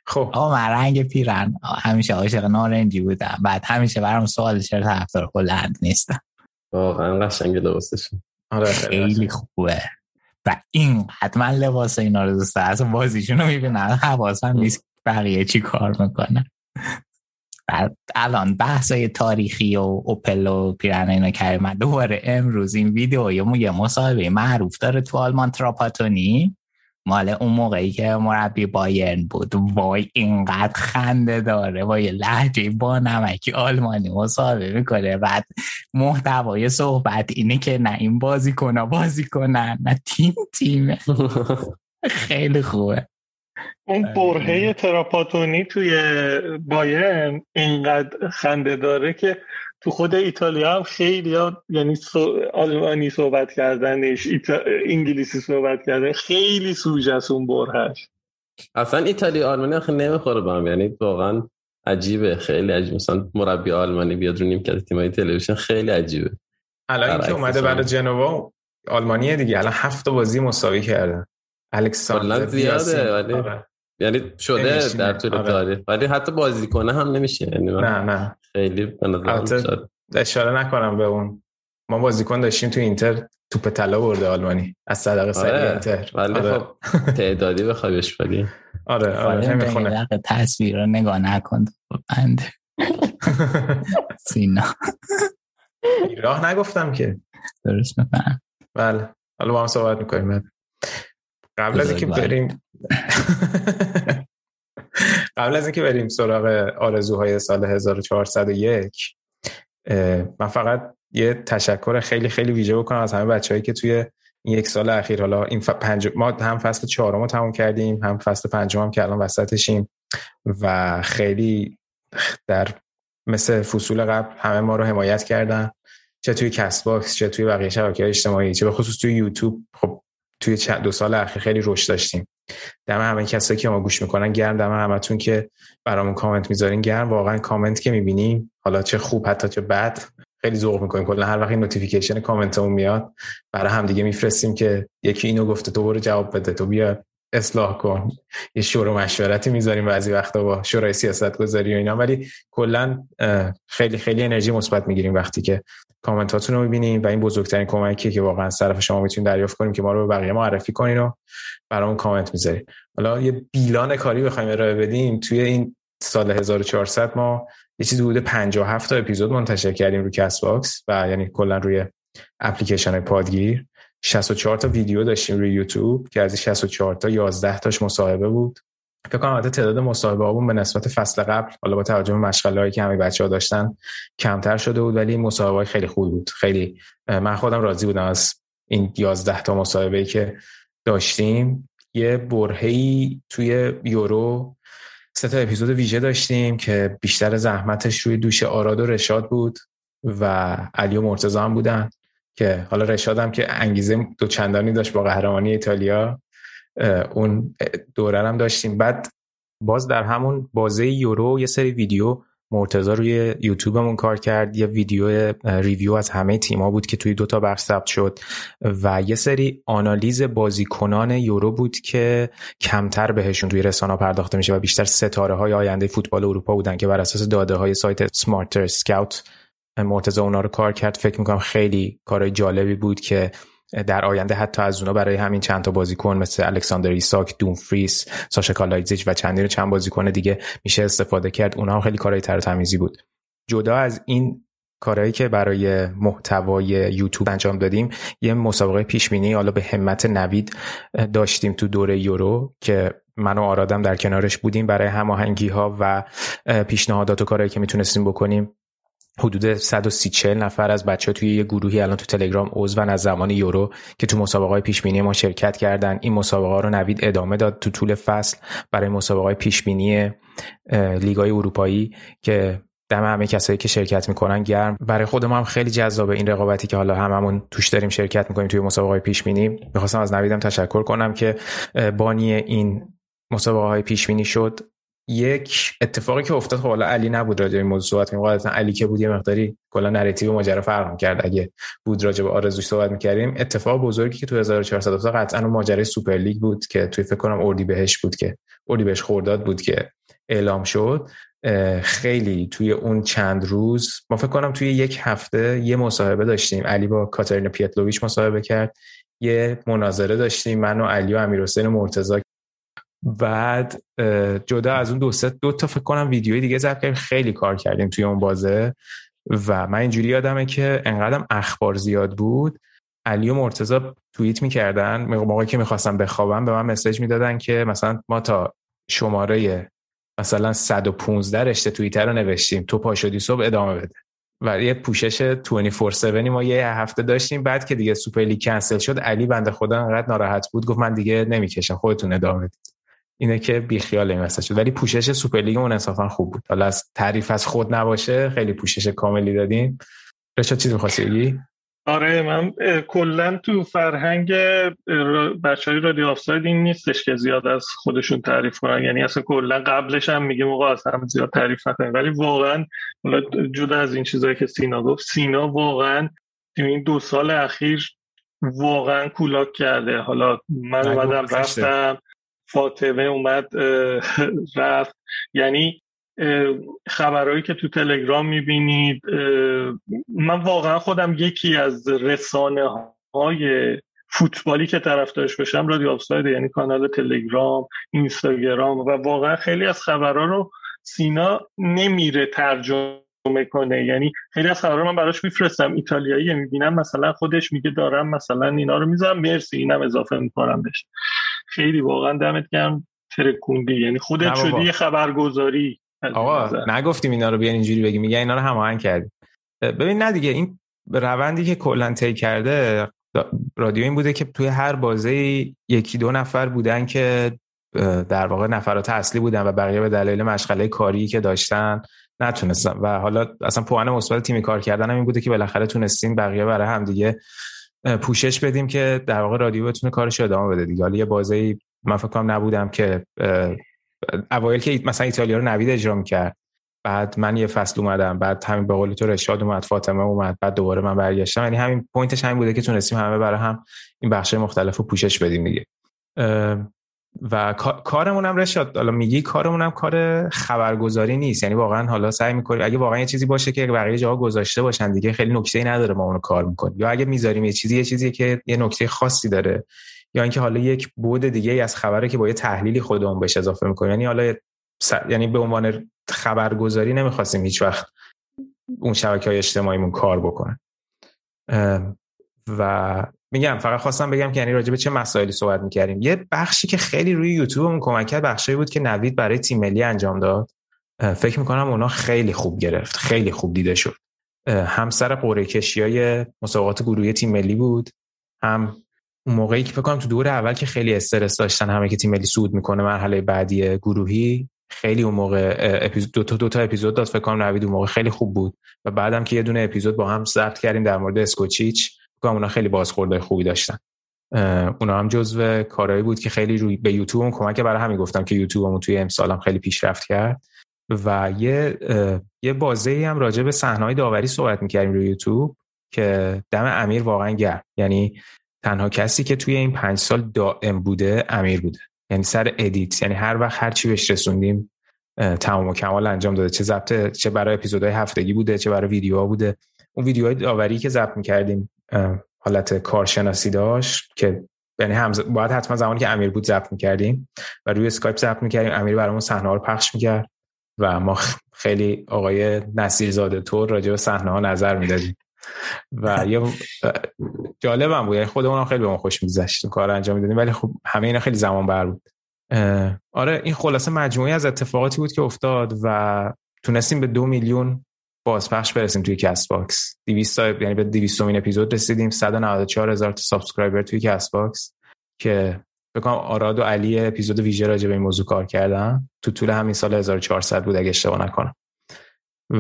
خب. آقا من رنگ پیرن همیشه عاشق نارنجی بودم. بعد همیشه برام سوال چرا طرفدار هلند نیستم. واقعا قشنگ لباسشون آره خیلی خوبه. و این حتما لباس اینا رو دوست دارم. اصلا بازیشون رو می‌بینم. حواسم نیست. بقیه چی کار می‌کنن؟ الان بحثای تاریخی و اوپل و پیرن اینا کرده من دوباره امروز این ویدیو یه مصاحبه معروف داره تو آلمان تراپاتونی. مال اون موقعی که مربی بایرن بود. وای اینقدر خنده داره. با یه لحجه با نمکی آلمانی مصاحبه می‌کنه. بعد محتوای صحبت اینه که نه این بازی کنه بازی کنن نه تیم تیمه. خیلی خوبه. اون برهه تراپاتونی توی بایرن اینقدر خنده داره که تو خود ایتالیا هم خیلی ها یعنی آلمانی صحبت کردنش انگلیسی صحبت کردن خیلی سوژه است اون برهش اصلا ایتالیا آلمانی آخه نمی‌خوره با هم یعنی واقعا عجیبه خیلی عجیبه مثلا مربی آلمانی بیاد رو نیمکت تیمای تلویزیون خیلی عجیبه. الان که اومده برای جنوا آلمانیه دیگه. الان هفت بازی مساوی کردن الکساندر زیاده ولی آره. یعنی شده در طول آره. تاریخ. ولی حتی بازی کنه هم نمیشه. یعنی نه نه. خیلی به اشاره نکنم به اون. ما بازیکن داشتیم تو اینتر توپ طلا برده آلمانی. از صدقه سری آره. اینتر. ولی آره. خب تعدادی بخوای بهش بدی آره آره. نمی‌خونه. تصویر رو نگاه نکن. بنده سینا. راه نگفتم که. درست بفهم بله. حالا با هم صحبت می‌کنیم. قبل از اینکه بریم قبل از اینکه بریم سراغ آرزوهای سال 1401 من فقط یه تشکر خیلی خیلی ویژه بکنم از همه بچههایی که توی این یک سال اخیر حالا این پنج... ما هم فصل چهارم رو تموم کردیم هم فصل پنجم هم که الان وسطشیم و خیلی در مثل فصول قبل همه ما رو حمایت کردن چه توی Castbox چه توی بقیه شبکه اجتماعی چه به خصوص توی یوتیوب. خب توی چند دو سال اخیر خیلی رشد داشتیم. دم همه کسایی که ما گوش می‌کنن گرم دم همتون که برامون کامنت می‌ذارین. گرم واقعا کامنت که می‌بینیم حالا چه خوب حتی چه بد خیلی ذوق می‌کنیم. کلا هر وقت notification کامنتمون میاد برای هم دیگه میفرستیم که یکی اینو گفته تو برو جواب بده تو بیا اصلاح کن. یه شور و مشورتی می‌ذاریم بعضی وقتا با شورای سیاست گذاری و اینا. ولی کلا خیلی خیلی انرژی مثبت می‌گیریم وقتی که کامنتاتون رو می‌بینیم و این بزرگترین کمکیه که واقعا از طرف شما می‌تونیم دریافت کنیم که ما رو به بقیه معرفی کنین و برامون کامنت می‌ذارید حالا یه بیلان کاری بخوایم ارائه بدیم. توی این سال 1400 ما یه چیزی حدود 57 تا اپیزود منتشر کردیم روی Castbox و یعنی کلا روی اپلیکیشن پادگیر. 64 تا ویدیو داشتیم روی یوتیوب که از 64 تا 11 تاش مصاحبه بود. فکر کنم البته تعداد مصاحبه هامون به نسبت فصل قبل. حالا با توجه به مشغله هایی که همه بچه ها داشتن کمتر شده بود ولی مصاحبه های خیلی خوب بود. خیلی من خودم راضی بودم از این 11 تا مصاحبه که داشتیم. یه برهی توی یورو سه تا اپیزود ویژه داشتیم که بیشتر زحمتش روی دوش آراد و رشاد بود و علی و مرتضی هم بودن. که حالا رشاد هم که انگیزه دو چندانی داشت با قهرمانی ایتالیا اون دوره هم داشتیم. بعد باز در همون بازه یورو یه سری ویدیو مرتضی روی یوتیوبمون کار کرد. یه ویدیو review از همه تیما بود که توی دوتا بخش ثبت شد و یه سری آنالیز بازیکنان یورو بود که کمتر بهشون توی رسانه پرداخته میشه و بیشتر ستاره های آینده فوتبال اروپا بودن که بر اساس داده های سایت SmarterScout مرتضی اونا رو کار کرد. فکر می‌کنم خیلی کارهای جالبی بود که در آینده حتی از اونا برای همین چند تا بازیکن مثل الکساندر ایساک، دومفریس، ساشا کالایجیچ و چندین چند بازیکن دیگه میشه استفاده کرد. اونها خیلی کارهای تمیزی بود. جدا از این کارهایی که برای محتوای یوتیوب انجام دادیم یه مسابقه پیش بینی حالا به همت نوید داشتیم تو دوره یورو که من و آرادم در کنارش بودیم برای هماهنگی ها و پیشنهادات و کارهایی که می‌تونستیم بکنیم. حدود 130 نفر از بچه توی یه گروهی الان تو تلگرام عضون از زمان یورو که تو مسابقه های پیش بینی ما شرکت کردن. این مسابقه رو نوید ادامه داد تو طول فصل برای مسابقه های پیش بینی لیگ اروپایی که دم همه کسایی که شرکت می‌کنن گرم. برای خودم هم خیلی جذابه این رقابتی که حالا هممون توش داریم شرکت می‌کنیم توی مسابقه پیش بینی می‌خواستم از نویدم تشکر کنم که بانی این مسابقه های پیش بینی شد. یک اتفاقی که افتاد خب حالا علی نبود راجع به موضوع صحبت می‌کنیم علی که بود یه مقداری کلا narrative ماجرا فرق می‌کرد. اگه بود راجع به آرزوش صحبت می‌کردیم اتفاق بزرگی که تو 1400 افتاد قطعا ماجرای سوپر لیگ بود که توی فکر کنم اردیبهشت بود که اردی بهش خورداد بود که اعلام شد. خیلی توی اون چند روز ما فکر کنم توی یک هفته یه مصاحبه داشتیم. علی با کاترینا پیتلوویچ مصاحبه کرد. یه مناظره داشتیم. من و علی و امیرحسین مرتضی بعد جدا از اون دو دو تا فکر کنم ویدیوی دیگه ضبط کردیم. خیلی کار کردیم توی اون بازه و من اینجوری یادمه که انقدرم اخبار زیاد بود. علی و مرتضی توییت می‌کردن موقعی که می‌خواستم بخوابم به من message می‌دادن که مثلا ما تا شماره مثلا 115 رشته توییتر رو نوشتیم. تو پا شدی صبح ادامه بده. و یه پوشش 24/7 ما یه هفته داشتیم. بعد که دیگه سوپر لیگ کنسل شد علی بنده خدا انقدر ناراحت بود. گفت من دیگه نمی‌کشم خودتون ادامه بدید. اینه که بیخیال این وسط شد. ولی پوشش سوپرلیگ اون انصافا خوب بود. حالا از تعریف از خود نباشه خیلی پوشش کاملی دادیم. رشاد چیزی می‌خواستی بگی؟ آره من کلا تو فرهنگ بچه های رادیو آفساید این نیستش که زیاد از خودشون تعریف کنن. یعنی اصلا کلا قبلش هم میگه موقع از هم زیاد تعریف نکنن ولی واقعا جدا از این چیزایی که سینا گفت سینا واقعا این دو سال اخیر واقعا کولاک کرده. حالا من اومدم رفتم. فاطمه اومد رفت. یعنی خبرهایی که تو تلگرام می‌بینید من واقعا خودم یکی از رسانه های فوتبالی که طرفدارش بشم رادیو آفساید یعنی کانال تلگرام اینستاگرام و واقعا خیلی از خبرها رو سینا نمیره ترجمه کنه. یعنی خیلی از خبرها من براش میفرستم. ایتالیایی می‌بینم مثلا خودش میگه دارم مثلا اینا رو می‌ذارم. مرسی اینم اضافه می‌کنم بهش. خیلی واقعا دمت گرم. ترکوندی یعنی خودت شدی یه خبرگزاری آقا نگفتیم اینا رو بیان اینجوری بگیم. میگه اینا رو هماهنگ کردیم. ببین نه دیگه این روندی که کلا طی کرده رادیو این بوده که توی هر بازه یکی دو نفر بودن که در واقع نفرات اصلی بودن و بقیه به دلایل مشغله کاری که داشتن نتونستن. و حالا اصلا پوان مثبت تیمی کار کردن هم این بوده که بالاخره تونستیم بقیه برای هم دیگه پوشش بدیم که در واقع رادیو بتونه کارش ادامه بده دیگه. حالا یه بازی من فکر کنم نبودم که اوایل که مثلا ایتالیا رو نوید اجرا می‌کرد. بعد من یه فصل اومدم بعد همین به قول تو رشاد اومد فاطمه اومد بعد دوباره من برگشتم. یعنی همین پوینتش همین بوده که تونستیم همه برای هم این بخش مختلف رو پوشش بدیم دیگه. و کارمون هم رشاد حالا میگی کارمون هم کار خبرگزاری نیست. یعنی واقعا حالا سعی می‌کنیم اگه واقعا یه چیزی باشه که بقیه جاها گذاشته باشن دیگه خیلی نکته ای نداره ما اونو کار می‌کنیم. یا اگه می‌ذاریم یه چیزی یه چیزی که یه نکته خاصی داره. یا اینکه حالا یک بود دیگه از خبره که با یه تحلیلی خودمون بهش اضافه می‌کنیم. یعنی حالا س... یعنی به عنوان خبرگزاری نمی‌خواستیم هیچ وقت اون شبکه های اجتماعیمون کار بکنه و میگم فقط خواستم بگم که یعنی راجع به چه مسائلی صحبت می‌کردیم. یه بخشی که خیلی روی یوتیوبمون کمک کرد بخشی بود که نوید برای تیم ملی انجام داد. فکر می‌کنم اونا خیلی خوب گرفت خیلی خوب دیده شد. هم سر قرعه کشی های مسابقات گروهی تیم ملی بود هم اون موقعی که فکر کنم تو دور اول که خیلی استرس داشتن همه که تیم ملی سود می‌کنه مرحله بعدی گروهی خیلی اون موقع اپیزود دو تا دو تا اپیزود داد. فکر کنم نوید اون موقع خیلی خوب بود و بعدم که یه دونه اپیزود با هم ضبط کردیم در مورد اسکوچیچ. فکر اونا خیلی بازخورده خوبی داشتن. اونا هم جزو کارهایی بود که خیلی روی به یوتیوب هم کمک برای همین گفتم که یوتیوبمون توی امسال هم خیلی پیشرفت کرد. و یه یه بازه هم راجع به صحنه‌های داوری صحبت می‌کردیم روی یوتیوب که دم امیر واقعا گرم. یعنی تنها کسی که توی این پنج سال دائم بوده امیر بوده. یعنی سر edit یعنی هر وقت هر چی بهش رسوندیم تمام و کمال انجام داده. چه ضبط چه برای اپیزودهای هفتگی بوده چه برای ویدیوها بوده. اون ویدیوهای داوری که ضبط می‌کردیم حالت کارشناسی داشت که یعنی هم باید حتما زمانی که امیر بود ضبط می‌کردیم و روی اسکایپ ضبط می‌کردیم. امیر برامون صحنه رو پخش می‌کرد و ما خیلی آقای نصیرزاده طور راجع به صحنه ها نظر می‌دادیم. و یه جالب هم بود. یعنی خودمون خیلی به ما خوش میگذشت کار انجام می‌دادیم. ولی خب همه اینا خیلی زمان بر بود. آره این خلاصه مجموعی از اتفاقاتی بود که افتاد و تونستیم به دو میلیون بازپخش برسیم توی Castbox 200 یعنی به 200 اپیزود رسیدیم. 194 هزار تا subscriber توی Castbox که فکر کنم آراد و علی اپیزود ویژه راجع به این موضوع کار کردن. تو طول همین سال 1400 بود اگه اشتباه نکنم.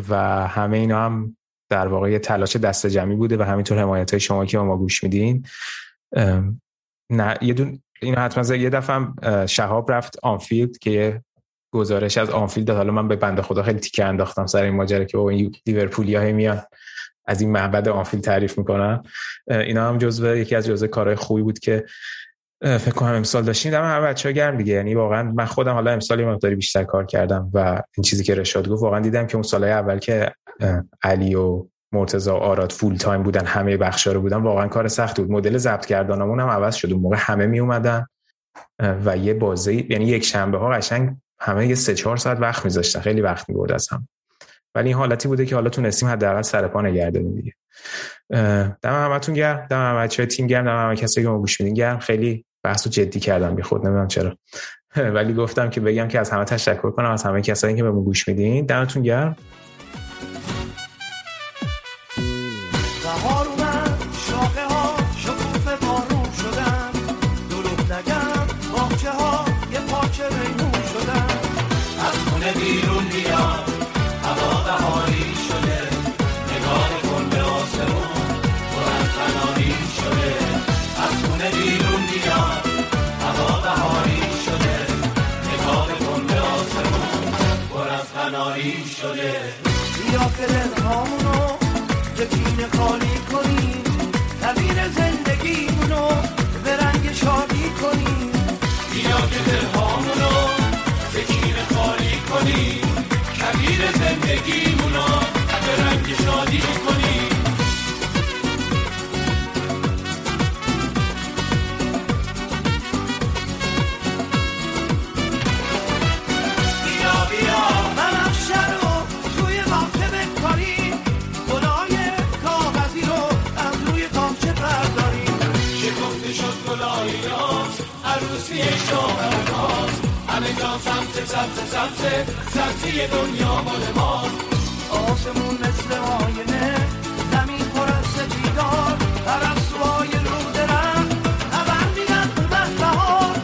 و همه اینا هم در واقع یه تلاش دست جمعی بوده و همینطور حمایت های شما که ما گوش میدین. نه یه دون اینو حتما یه دفعه شهاب رفت آنفیلد که گزارش از آنفیلد. حالا من به بنده خدا خیلی تیکه انداختم سر این ماجرا که این لیورپولیا میان از این معبد آنفیلد تعریف می‌کنن. اینا هم جزو یکی از جزو کارهای خوبی بود که فکر کنم امسال داشتیم دم همه بچه‌ها گرم دیگه. یعنی واقعا من خودم حالا امسال یه مقداری بیشتر کار کردم و این چیزی که رشاد گفت واقعا دیدم که اون سالهای اول که علی و مرتضی و آراد فول تایم بودن همه بخشا رو بودن واقعا کار سخت بود. مدل ضبط کردنمون هم عوض شد. اون موقع همه می اومدن و یه بازی یعنی یک شنبه ها قشنگ همه یه سه چهار ساعت وقت میذاشتن. خیلی وقت می‌برد از هم. ولی این حالتی بوده که حالا تونستیم حداقل سر پا نگردونیم دیگه. دم همتون گرم دم همه بچه‌های تیم گرم دم همه کسی که ما گوش میدین گرم. خیلی بحث جدی کردم بی خود نمی‌دونم چرا. ولی گفتم که بگم که از همه تشکر کنم از همه کسایی که به ما گوش میدین. دمتون گرم. Mickey همه جا سمت سمت سمت سبزی دنیا مال ماست آسمون مثل آینه زمین پر از سپیدار پرستوهای رو درم خبر میدن اومد بهار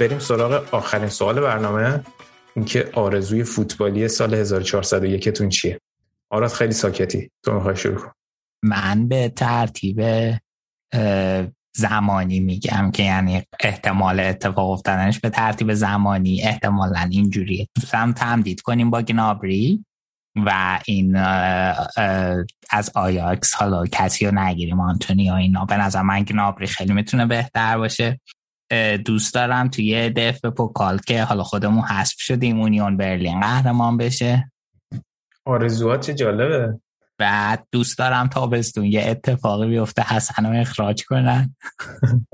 بریم سراغ آخرین سوال برنامه اینکه آرزوی فوتبالی سال 1401 تون چیه؟ آراد خیلی ساکتی تو می‌خوای شروع کن من به ترتیب زمانی میگم که یعنی احتمال اتفاق افتادنش به ترتیب زمانی احتمالا اینجوریه. دوستم تمدید کنیم با گنابری و این از آیاکس حالا کسی رو نگیریم آنتونی و اینا. به نظر من گنابری خیلی می‌تونه بهتر باشه. دوست دارم توی دف پوکال که حالا خودمون حذف شدیم اونیون برلین قهرمان بشه. آرزوات چه جالبه. بعد دوست دارم تابستون یه اتفاقی بیفته حسن رو اخراج کنن.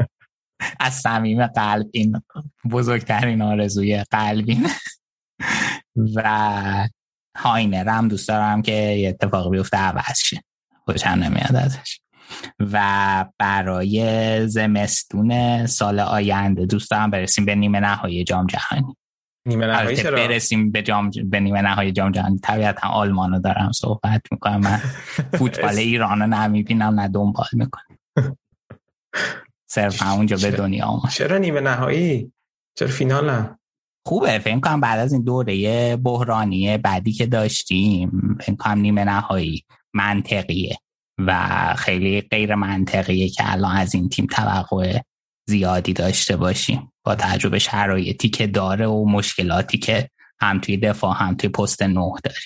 از صمیم قلب این بزرگترین آرزوی قلبین. و هاینر هم دوست دارم که یه اتفاق بیفته عوض شه. خوشم نمیاد ازش. و برای زمستون سال آینده دوست دارم برسیم به نیمه نهایی جام جهانی. نیمه نهایی چرا؟ برسیم به جام به نیمه نهایی جام جهانی. طبیعتا آلمانو دارم صحبت می‌کنم. من فوتبال ایران رو نه می‌بینم نه دنبال می‌کنم. صرف همونجا به دنیا آمد. چرا نیمه نهایی؟ چرا فینال نه؟ خوبه. فکر کنم بعد از این دوره بحرانی بعدی که داشتیم فکر کنم نیمه نهایی منطقیه و خیلی غیر منطقیه که الان از این تیم توقع زیادی داشته باشیم. با تجربه شرایطی که داره و مشکلاتی که هم توی دفاع هم توی پست نه داریم.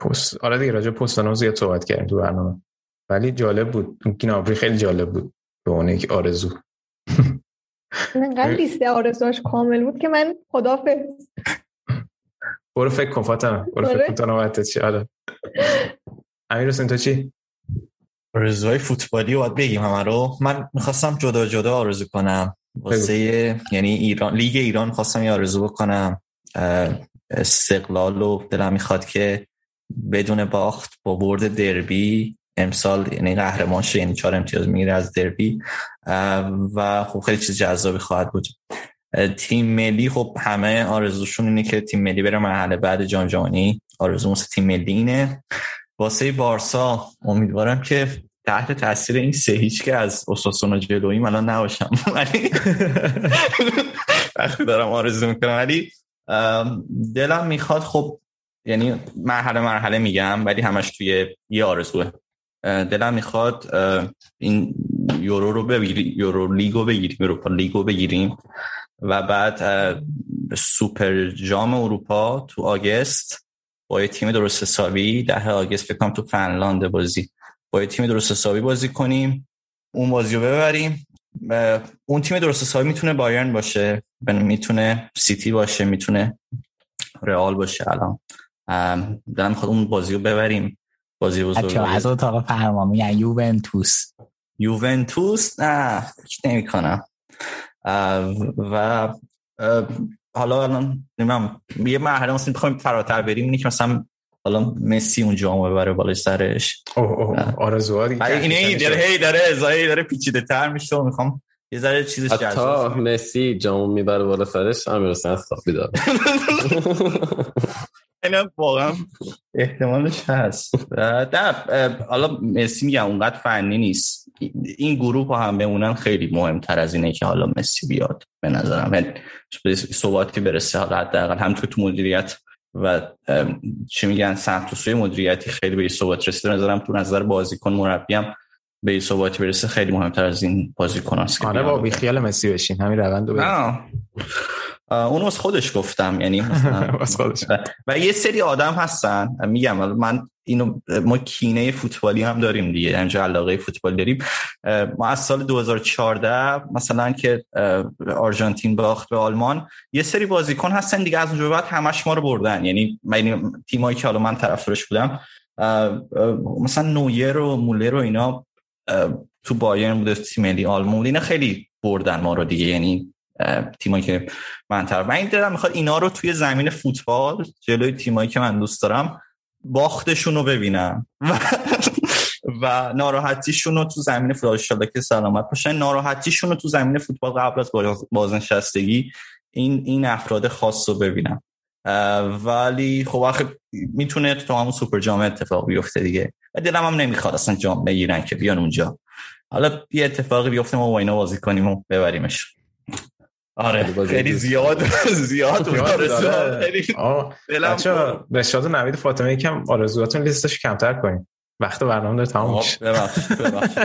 پست آره دیگه راجع به پست نو زیاد صحبت کردیم تو برنامه. ولی جالب بود. اون گینابری خیلی جالب بود. به عنوان یک آرزو. انقدر لیست آرزوهاش کامل بود که من خدافظ برو فکر کن فاطمه. برو فکر آره. کن تا نوبتت چی آره. امیر حسین تو چی؟ آرزوهای فوتبالی رو باید بگیم همه رو. من می‌خواستم جدا جدا آرزو کنم. واسه یعنی ایران لیگ ایران خواستم یه آرزو بکنم. استقلال و دلم می‌خواد که بدون باخت با برد دربی امسال یعنی قهرمان شه یعنی چهار امتیاز می‌گیره از دربی. و خب خیلی چیز جذابی خواهد بود. تیم ملی خب همه آرزوشون اینه که تیم ملی بره مرحله بعد جام جهانی. آرزو تیم ملی اینه. واسه بارسا امیدوارم که تحت تاثیر این سه هیچ که از اساسونا جلوییم الان نباشم. ولی وقتی دارم آرزو می‌کنم. ولی دلم می‌خواد خب یعنی مرحله مرحله میگم ولی همش توی یه آرزوه. دلم می‌خواد این یورو رو بگیریم یورو لیگو بگیریم اروپا لیگو بگیریم. و بعد سوپر جام اروپا تو آگست با یه تیم درست حسابی ده آگست فکر کنم تو فنلاند بازی. با یه تیم درست حسابی بازی کنیم اون بازی رو ببریم. اون تیم درست حسابی می‌تونه بایرن باشه می‌تونه سیتی باشه می‌تونه رئال باشه. الان دلم می‌خواد اون بازی رو ببریم. بازی بزرگ. از اتاق فرمان میگن یوونتوس. یوونتوس؟ نه نمی کنم و حالا الان نمیم یه مرحله مثلا بخوایم فراتر بریم. اینه که مثلا حالا مسی اون جام ببره بالای سرش. اوه اوه آرزوها دیگه ولی اینه کهکشانی این داره. هی داره ازایی داره پیچیده تر میشه و می‌خوام یه ذره چیزش جذاب حتی مسی جامو می‌بره بالا سرش امیر حسین استافی داره. اینم واقعا احتمالش هست. حالا مسی میگم اونقدر فنی نیست. این گروه هم بمونن خیلی مهمتر از اینه که حالا مسی بیاد به نظرم. یعنی به ثباتی برسه حالا حداقل هم تو مدیریت و چی میگن سمت و سوی مدیریتی خیلی به ثبات رسیده. نظرم تو نظر بازیکن مربی هم به ثباتی برسه خیلی مهمتر از این بازیکن هست که آره. با بیخیال مسی بشین همین روند رو. نه اه، اونو از خودش گفتم یعنی مثلا واسه خودش. و, یه سری آدم هستن میگم من اینو ما کینه فوتبالی هم داریم دیگه همینجا علاقه فوتبال داریم ما از سال 2014 مثلا که آرژانتین باخت به آلمان یه سری بازیکن هستن دیگه از اونجا بعد همش ما رو بردن یعنی من یعنی تیمایی که حالا من طرفدارش بودم مثلا نویر و مولر و اینا تو بایرن بوده تیم ملی آلمان اینا خیلی بردن ما رو دیگه. یعنی تیمایی که من طرف من این دلم می‌خواد اینا رو توی زمین فوتبال جلوی تیمایی که من دوست دارم باختشون رو ببینم. و, و ناراحتیشون رو تو زمین فوتبال که سلامت باشن. ناراحتیشون رو تو زمین فوتبال قبل از باز- بازنشستگی این این افراد خاص رو ببینم. ولی خب آخه می‌تونه تو همون سوپر جام اتفاق بیفته دیگه. و دلم هم نمی‌خواد اصلا جام بگیرن که بیان اونجا. حالا یه اتفاقی بیفته ما با اینا بازی کنیم و ببریمش. آره خیلی. زیاد زیاد بچه‌ها، رشاد و نوید فاطمه یکم آرزوهاتون لیستش کمتر کنیم وقت برنامه داره تمام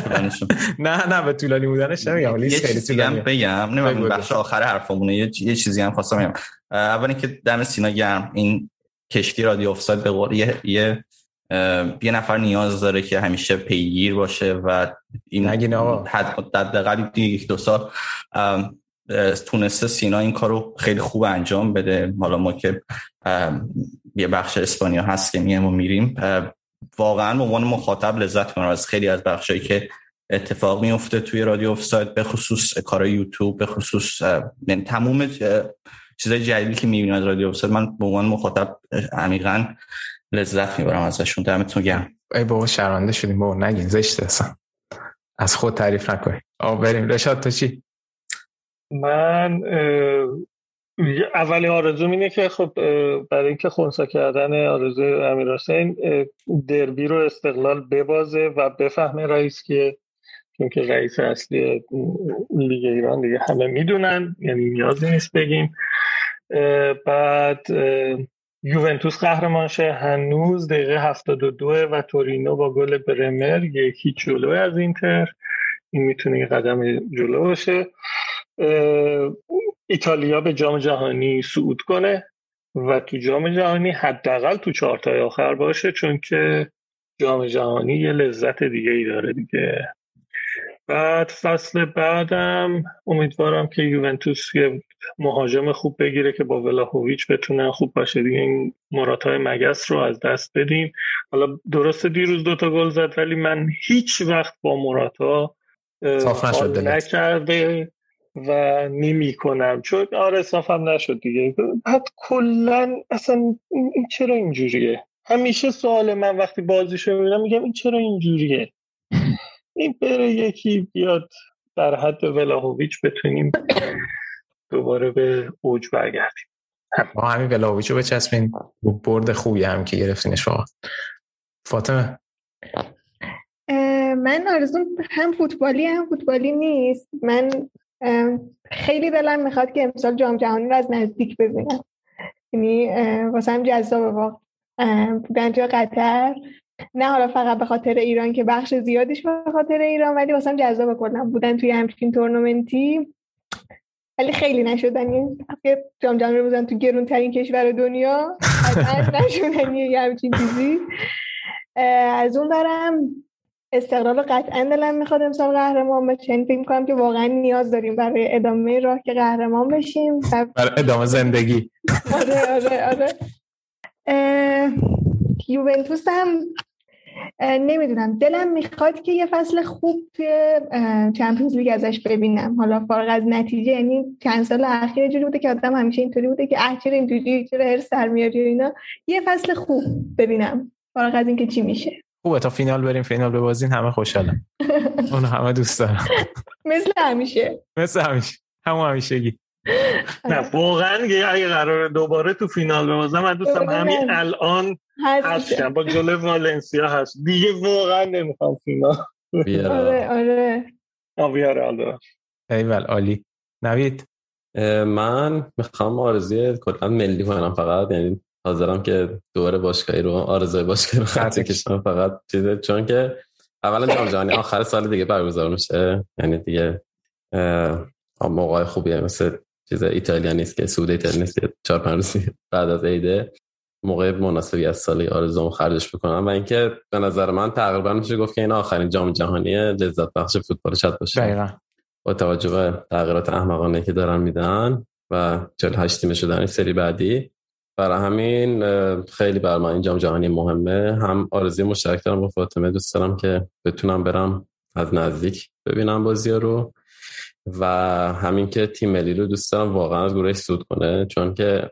طولانیشون. نه نه به طولانی بودنش نمیگم یه لیست خیلی طولانیه بگم نمی‌دونم. بخش آخر حرفمونه یه یه چیزی هم خواستم بگم اول اینکه دم سینا گرم این کشتی رادیو افساید به قول یه یه نفر نیاز داره که همیشه پیگیر باشه و این نگین آقا. حد حداقل یک دو سال تونسته سینا این کارو خیلی خوب انجام بده حالا ما که یه بخش اسپانیا هست که میایم و میریم واقعا به عنوان مخاطب لذت می‌برم از خیلی از بخشایی که اتفاق میفته توی رادیو افتساید به خصوص کار یوتیوب به خصوص یعنی تموم چیزای جدیدی که می‌بینیم از رادیو افتساید من به عنوان مخاطب عمیقا لذت می‌برم ازشون. دمتون گرم. ای بابا شرمنده شدیم. بابا نگین زشته اصلا. از خود تعریف نکنی. آقا بریم. رشاد تو چی؟ من اولی آرزو اینه که خب برای اینکه خونسا کردن آرزو امیر حسین دربی رو استقلال ببازه و بفهمه رئیس که چون که رئیس اصلی لیگ ایران دیگه همه می‌دونن یعنی نیازی نیست بگیم. بعد یوونتوس قهرمان شه هنوز دقیقه 72 و تورینو با گل برمر یکی جلو از اینتر. این می‌تونه قدم جلو باشه. ایتالیا به جام جهانی صعود کنه و تو جام جهانی حداقل تو چهارتای آخر باشه چون که جام جهانی یه لذت دیگه ای داره دیگه. بعد فصل بعدم امیدوارم که یوونتوس یه مهاجم خوب بگیره که با ولاهویچ بتونه خوب باشه. دیگه این مراتای مگس رو از دست بدیم. حالا درسته دیروز دوتا گل زد ولی من هیچ وقت با موراتا نکرده. و نمی کنم. چون آره صافم نشد دیگه. بعد کلا اصلا این چرا اینجوریه؟ همیشه سوال من وقتی بازیشو می‌بینم میگم این چرا اینجوریه؟ این بره یکی بیاد در حد ولاهویچ بتونیم دوباره به اوج برگردیم. ما همین ولاهویچ رو بچسبین برد خوبی هم که گرفتینش واقعا. فاطمه؟ من آرزون هم فوتبالی هم فوتبالی نیست. من خیلی دلم می‌خواد که امسال جام جهانی رو از نزدیک ببینم. یعنی واسه هم جذاب واقع بودن تو قطر. نه حالا فقط به خاطر ایران که بخش زیادیش به خاطر ایران ولی واسه هم جذاب کردم بودن توی همچین تورنمنتی. ولی خیلی نشدنی. جام جهانی رو بزن تو گرون ترین کشور دنیا. از یه همچین چیزی. از اون برم استقلال قطعا دلم می‌خواد امسال قهرمان بشه یعنی فکر می‌کنم که واقعا نیاز داریم برای ادامه راه که قهرمان بشیم. برای ادامه زندگی. آره آره آره. یوونتوس هم نمی‌دونم. دلم می‌خواد که یه فصل خوب توی چمپیونز لیگ ازش ببینم. حالا فارغ از نتیجه یعنی چند سال اخیر جوری بوده که آدم همیشه اینطوری بوده که اه چرا اینجوری چرا هر سر میاری اینا. یه فصل خوب ببینم. فارغ از اینکه چی میشه. خوبه تا فینال بریم فینال ببازین همه خوشحالم اون همه دوست دارم. مثل همیشه. مثل همیشه. همون همیشگی. نه واقعا اگه قرار دوباره تو فینال ببازم من دوستم همین الان هستم. با جلو والنسیا هست. دیگه واقعا نمی‌خوام فینال. آره آره. آره. ایول عالی. نوید؟ من می‌خوام آرزوی کلا ملی کنم فقط یعنی حاضرم که دوباره باشگاهی رو آرزوی باشگاهی رو خط کشم فقط چیزه چون که اولا جام جهانی آخر سال دیگه برگزار میشه. یعنی دیگه موقع خوبیه مثل چیز ایتالیا نیست که سود ایتالیا نیست که چهار پنج روز بعد از عیده موقع مناسبی از سالی آرزوم خرجش بکنم. و اینکه به نظر من تقریبا میشه گفت که این آخرین جام جهانی لذت بخش فوتبال شد باشه. دقیقاً. با توجه به تغییرات احمقانه که دارن میدن و 48 تیم شدن سری بعدی. برای همین خیلی بر من این جام جهانی مهمه. هم آرزوی مشترک دارم با فاطمه. دوست دارم که بتونم برم از نزدیک ببینم بازی رو. و همین که تیم ملی رو دوست دارم واقعا از گروهش سود کنه. چون که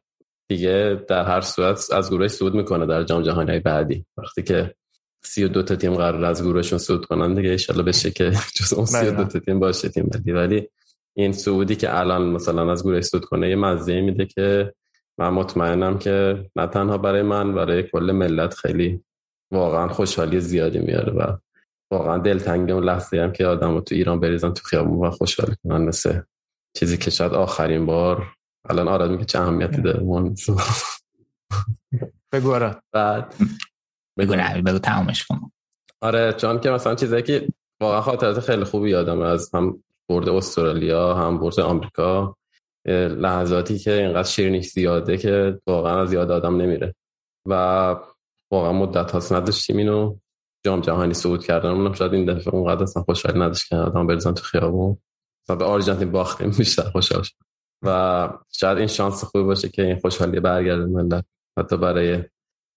دیگه در هر صورت از گروهش سود می‌کنه در جام جهانی بعدی. وقتی که سی و دو تا تیم قرار از گروهشون سود کنن دیگه ایشالله بشه که جز اون سی و دو تا تیم باشه تیم ملی. ولی این سعودی که الان مثلا از گروهش سود کنه یه مزه میده که من مطمئنم که نه تنها برای من برای کل ملت خیلی واقعا خوشحالی زیادی میاره و واقعا دلتنگ اون لحظه هم که آدم تو ایران بریزن تو خیابون و خوشحال کنن مثل چیزی که شاید آخرین بار الان آراد میگه چه اهمیتی داره. من بگو آراد. بعد بگو نه بگو تمامش کن. آره چون که مثلا چیزایی که واقعا خاطرات خیلی خوبی یادم از هم برد استرالیا هم برد آمریکا لحظاتی که اینقدر شیرینیش زیاده که واقعا از یاد آدم نمیره. و واقعا مدت هاست نداشتیم اینو. جام جهانی صعود کردن اونم شاید این دفعه اونقدر اصلا خوشحالی نداشت که آدم بریزن تو خیابون. و به آرژانتین باختیم بیشتر خوشحال شد و شاید این شانس خوبی باشه که این خوشحالی برگرده ملت حتی برای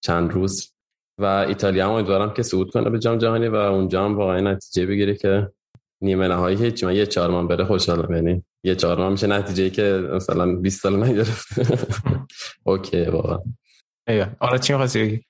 چند روز. و ایتالیا هم امیدوارم که صعود کنه به جام جهانی و اونجا هم واقعا نتیجه بگیره که نیمه نهایی هیچ من یه چهارم بره خوشحالم. یعنی یه چهارم میشه نتیجه که مثلا 20 سال نگرفت اوکی واقعا. آره چی می‌خواستی بگی؟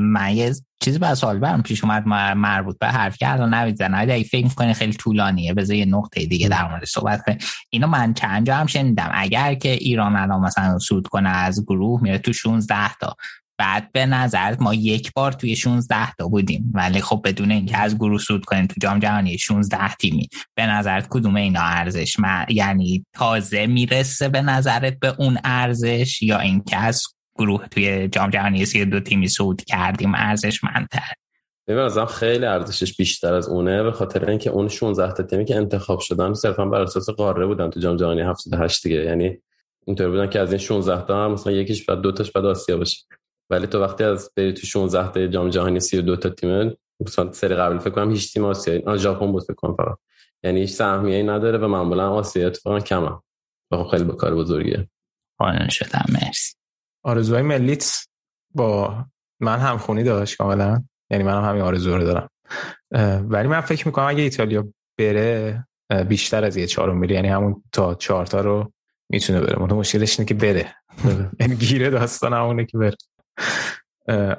من یه چیزی با سوال برم پیش اومد مربوط به حرف که الان نوید زن اگه فکر می‌کنه خیلی طولانیه بذار یه نقطه دیگه در مورد صحبت کنیم. اینو من چند جا هم شنیدم. اگر که ایران الان مثلا سود کنه از گروه میره تو 16 تا. بعد به نظر ما یک بار توی 16 تا بودیم. ولی خب بدون اینکه از گروه سود کنیم تو جام جهانی 16 تیمی. به نظرت کدوم اینا ارزش؟ من یعنی تازه می‌رسه به نظرت به اون ارزش یا اینکه از گروه توی جام جهانی سی دو تیمی صعود کردیم ارزش منتر ببین ازم خیلی ارزشش بیشتر از اونه. به خاطر اینکه اون 16 تا تیمی که انتخاب شدن صرفا بر اساس قاره بودن تو جام جهانی 78 دیگه. یعنی اینطور بودن که از این 16 تا مثلا یکیش بعد دو تاش بعد آسیا باشه. ولی تو وقتی از بری تو 16 تا جام جهانی 32 تا تیم مثلا سری قبل فکر کنم هیچ تیم آسیایی آ ژاپن بود فکر کنم فقط. یعنی هیچ سهمیه‌ای نداره و معمولا آسیا اتفاقا کمه. خب خیلی به کار بزرگیه. قانون شدم مرسی. آرزوهای ملیت با من هم خونی داشت کاملا. یعنی منم هم همین آرزو رو دارم. ولی من فکر می‌کنم اگه ایتالیا بره بیشتر از یه چهارم میره. یعنی همون تا چهار تا رو می‌تونه بره. منتها مشکلش اینه که بره. یعنی گیره داستان همونه که بره.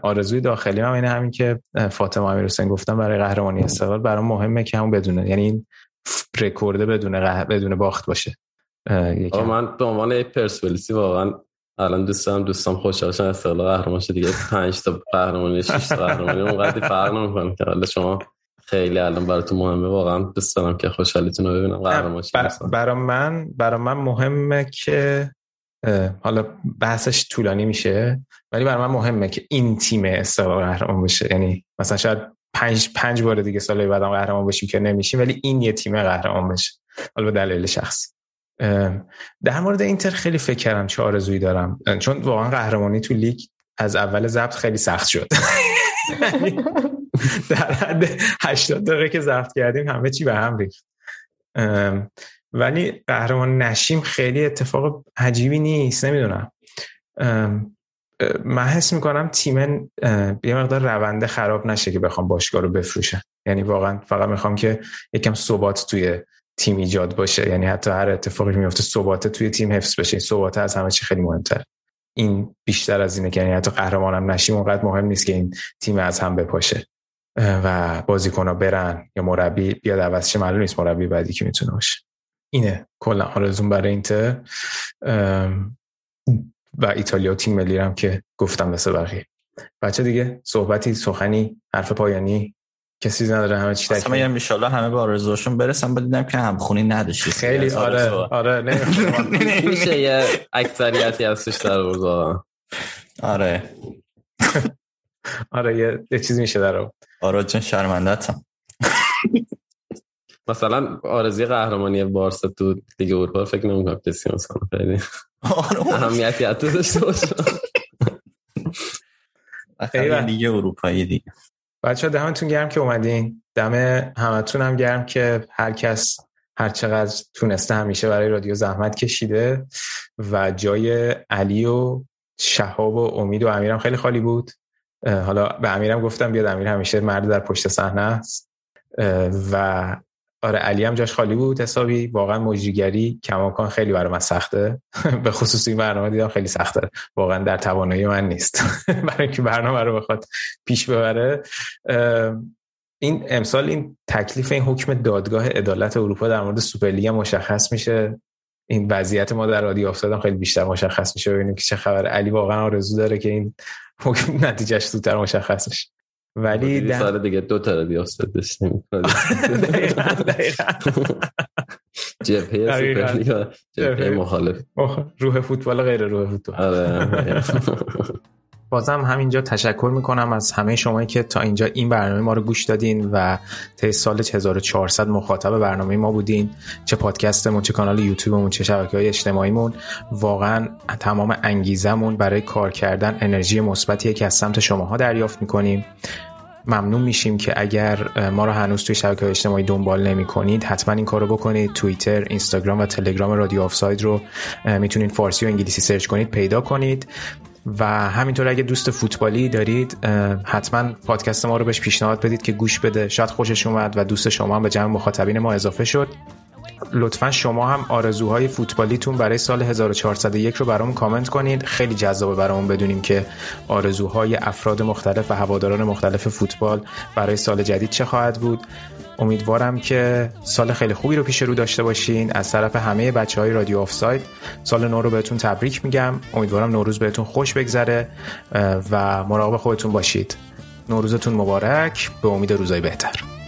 آرزوی داخلی هم اینه همین که فاطمه امیر حسین گفتم برای قهرمانی استقلال برام مهمه که همون بدونه. یعنی این رکورد بدون بدون باخت باشه. من به عنوان پرسپولیسی واقعا الان دوستم دوستم خوشحال شدن استقلال قهرمان شد دیگه. 5 تا قهرمانی 6 تا قهرمانی اونقدر فرق نمی‌کنه که حالا شما خیلی الان براتون مهمه. واقعا دوست دارم که خوشحالیتون رو ببینم قهرمان برای من برای من مهمه که حالا بحثش طولانی میشه ولی برای من مهمه که این تیم استقلال قهرمان بشه. یعنی مثلا شاید پنج پنج بار دیگه سال بعدم قهرمان بشیم که نمیشیم ولی این یه تیم قهرمان بشه. حالا به دلیل شخصی. در مورد اینتر خیلی فکر کردم چه آرزویی دارم. چون واقعا قهرمانی تو لیگ از اول ضبط خیلی سخت شد. در حد 80 دقیقه که ضبط کردیم همه چی به هم ریخت. ولی قهرمان نشیم خیلی اتفاق عجیبی نیست نمی‌دونم. من حس می‌کنم تیم یه مقدار رونده خراب نشه که بخوام باشگاه رو بفروشن یعنی واقعا فقط می‌خوام که یکم ثبات توی تیم ایجاد باشه. یعنی حتی هر اتفاقی میفته ثبات توی تیم حفظ بشه. این ثبات از همه چی خیلی مهمتر این بیشتر از اینه که یعنی حتی قهرمانم نشیم اونقدر مهم نیست که این تیم از هم بپاشه. و بازیکن برن یا مربی بیاد عوض معلوم نیست مربی بعدی که می‌تونه باشه. اینه. کلا آرزون برای اینتر و ایتالیا و تیم ملی هم که گفتم مثل بقیه. بچه دیگه صحبتی سخنی حرف پایانی کسی نداره همه چی تکمیل. میگم ان همه به آرزوشون برسن. بدیدم که هم خونی نداشتی. خیلی آره آره میشه یه اکثریتی ازش در آره. آره یه چیزی میشه در آره چون شرمندتم مثلا آرزی قهرمانی بارسا تو لیگ اروپا فکر نمی‌کنم کسی مثلا خیلی آره. اهمیتی حتی داشته باشه. خیلی لیگ اروپایی دیگه. بچه دمتون گرم که اومدین. دم همتون هم گرم که هر کس هر چقدر تونسته همیشه برای رادیو زحمت کشیده و جای علی و شهاب و امید و امیرم خیلی خالی بود. حالا به امیرم گفتم بیاد امیر همیشه مرد در پشت صحنه است. و آره علی هم جاش خالی بود حسابی. واقعا مجریگری کماکان خیلی برای من سخته. به خصوص این برنامه دیدم خیلی سخته. واقعا در توانایی من نیست. برای اینکه برنامه رو بخواد پیش ببره. این امسال این تکلیف این حکم دادگاه عدالت اروپا در مورد سوپرلیگ مشخص میشه. این وضعیت ما در رادیو افتاد هم خیلی بیشتر مشخص میشه. ببینیم که چه خبر علی واقعا آرزو داره که این حکم نتیجهش زودتر مشخص بشه. ولی در... سال دیگه دو تا رادیو افتاد داشتیم جبهه سوپرلیگا جبهه مخالف روح فوتبال غیر روح فوتبال. آره. بازم همینجا تشکر می‌کنم از همه شمایی که تا اینجا این برنامه ما رو گوش دادین و تا سال 1400 مخاطب برنامه ما بودین. چه پادکستمون چه کانال یوتیوبمون چه شبکه های اجتماعیمون. واقعا تمام انگیزمون برای کار کردن انرژی مثبتیه که از سمت شماها دریافت می‌کنیم. ممنون میشیم که اگر ما رو هنوز توی شبکه اجتماعی دنبال نمی کنید حتما این کارو بکنید. توییتر اینستاگرام و تلگرام رادیو آفساید رو می‌تونید فارسی و انگلیسی سرچ کنید پیدا کنید. و همینطور اگه دوست فوتبالی دارید حتما پادکست ما رو بهش پیشنهاد بدید که گوش بده. شاید خوشش اومد و دوست شما هم به جمع مخاطبین ما اضافه شد. لطفا شما هم آرزوهای فوتبالیتون برای سال 1401 رو برامون کامنت کنید. خیلی جذابه برامون بدونیم که آرزوهای افراد مختلف و هواداران مختلف فوتبال برای سال جدید چه خواهد بود. امیدوارم که سال خیلی خوبی رو پیش رو داشته باشین. از طرف همه بچه های رادیو آف ساید سال نو رو بهتون تبریک میگم. امیدوارم نوروز بهتون خوش بگذره و مراقب خودتون باشید. نوروزتون مبارک. به امید روزای بهتر.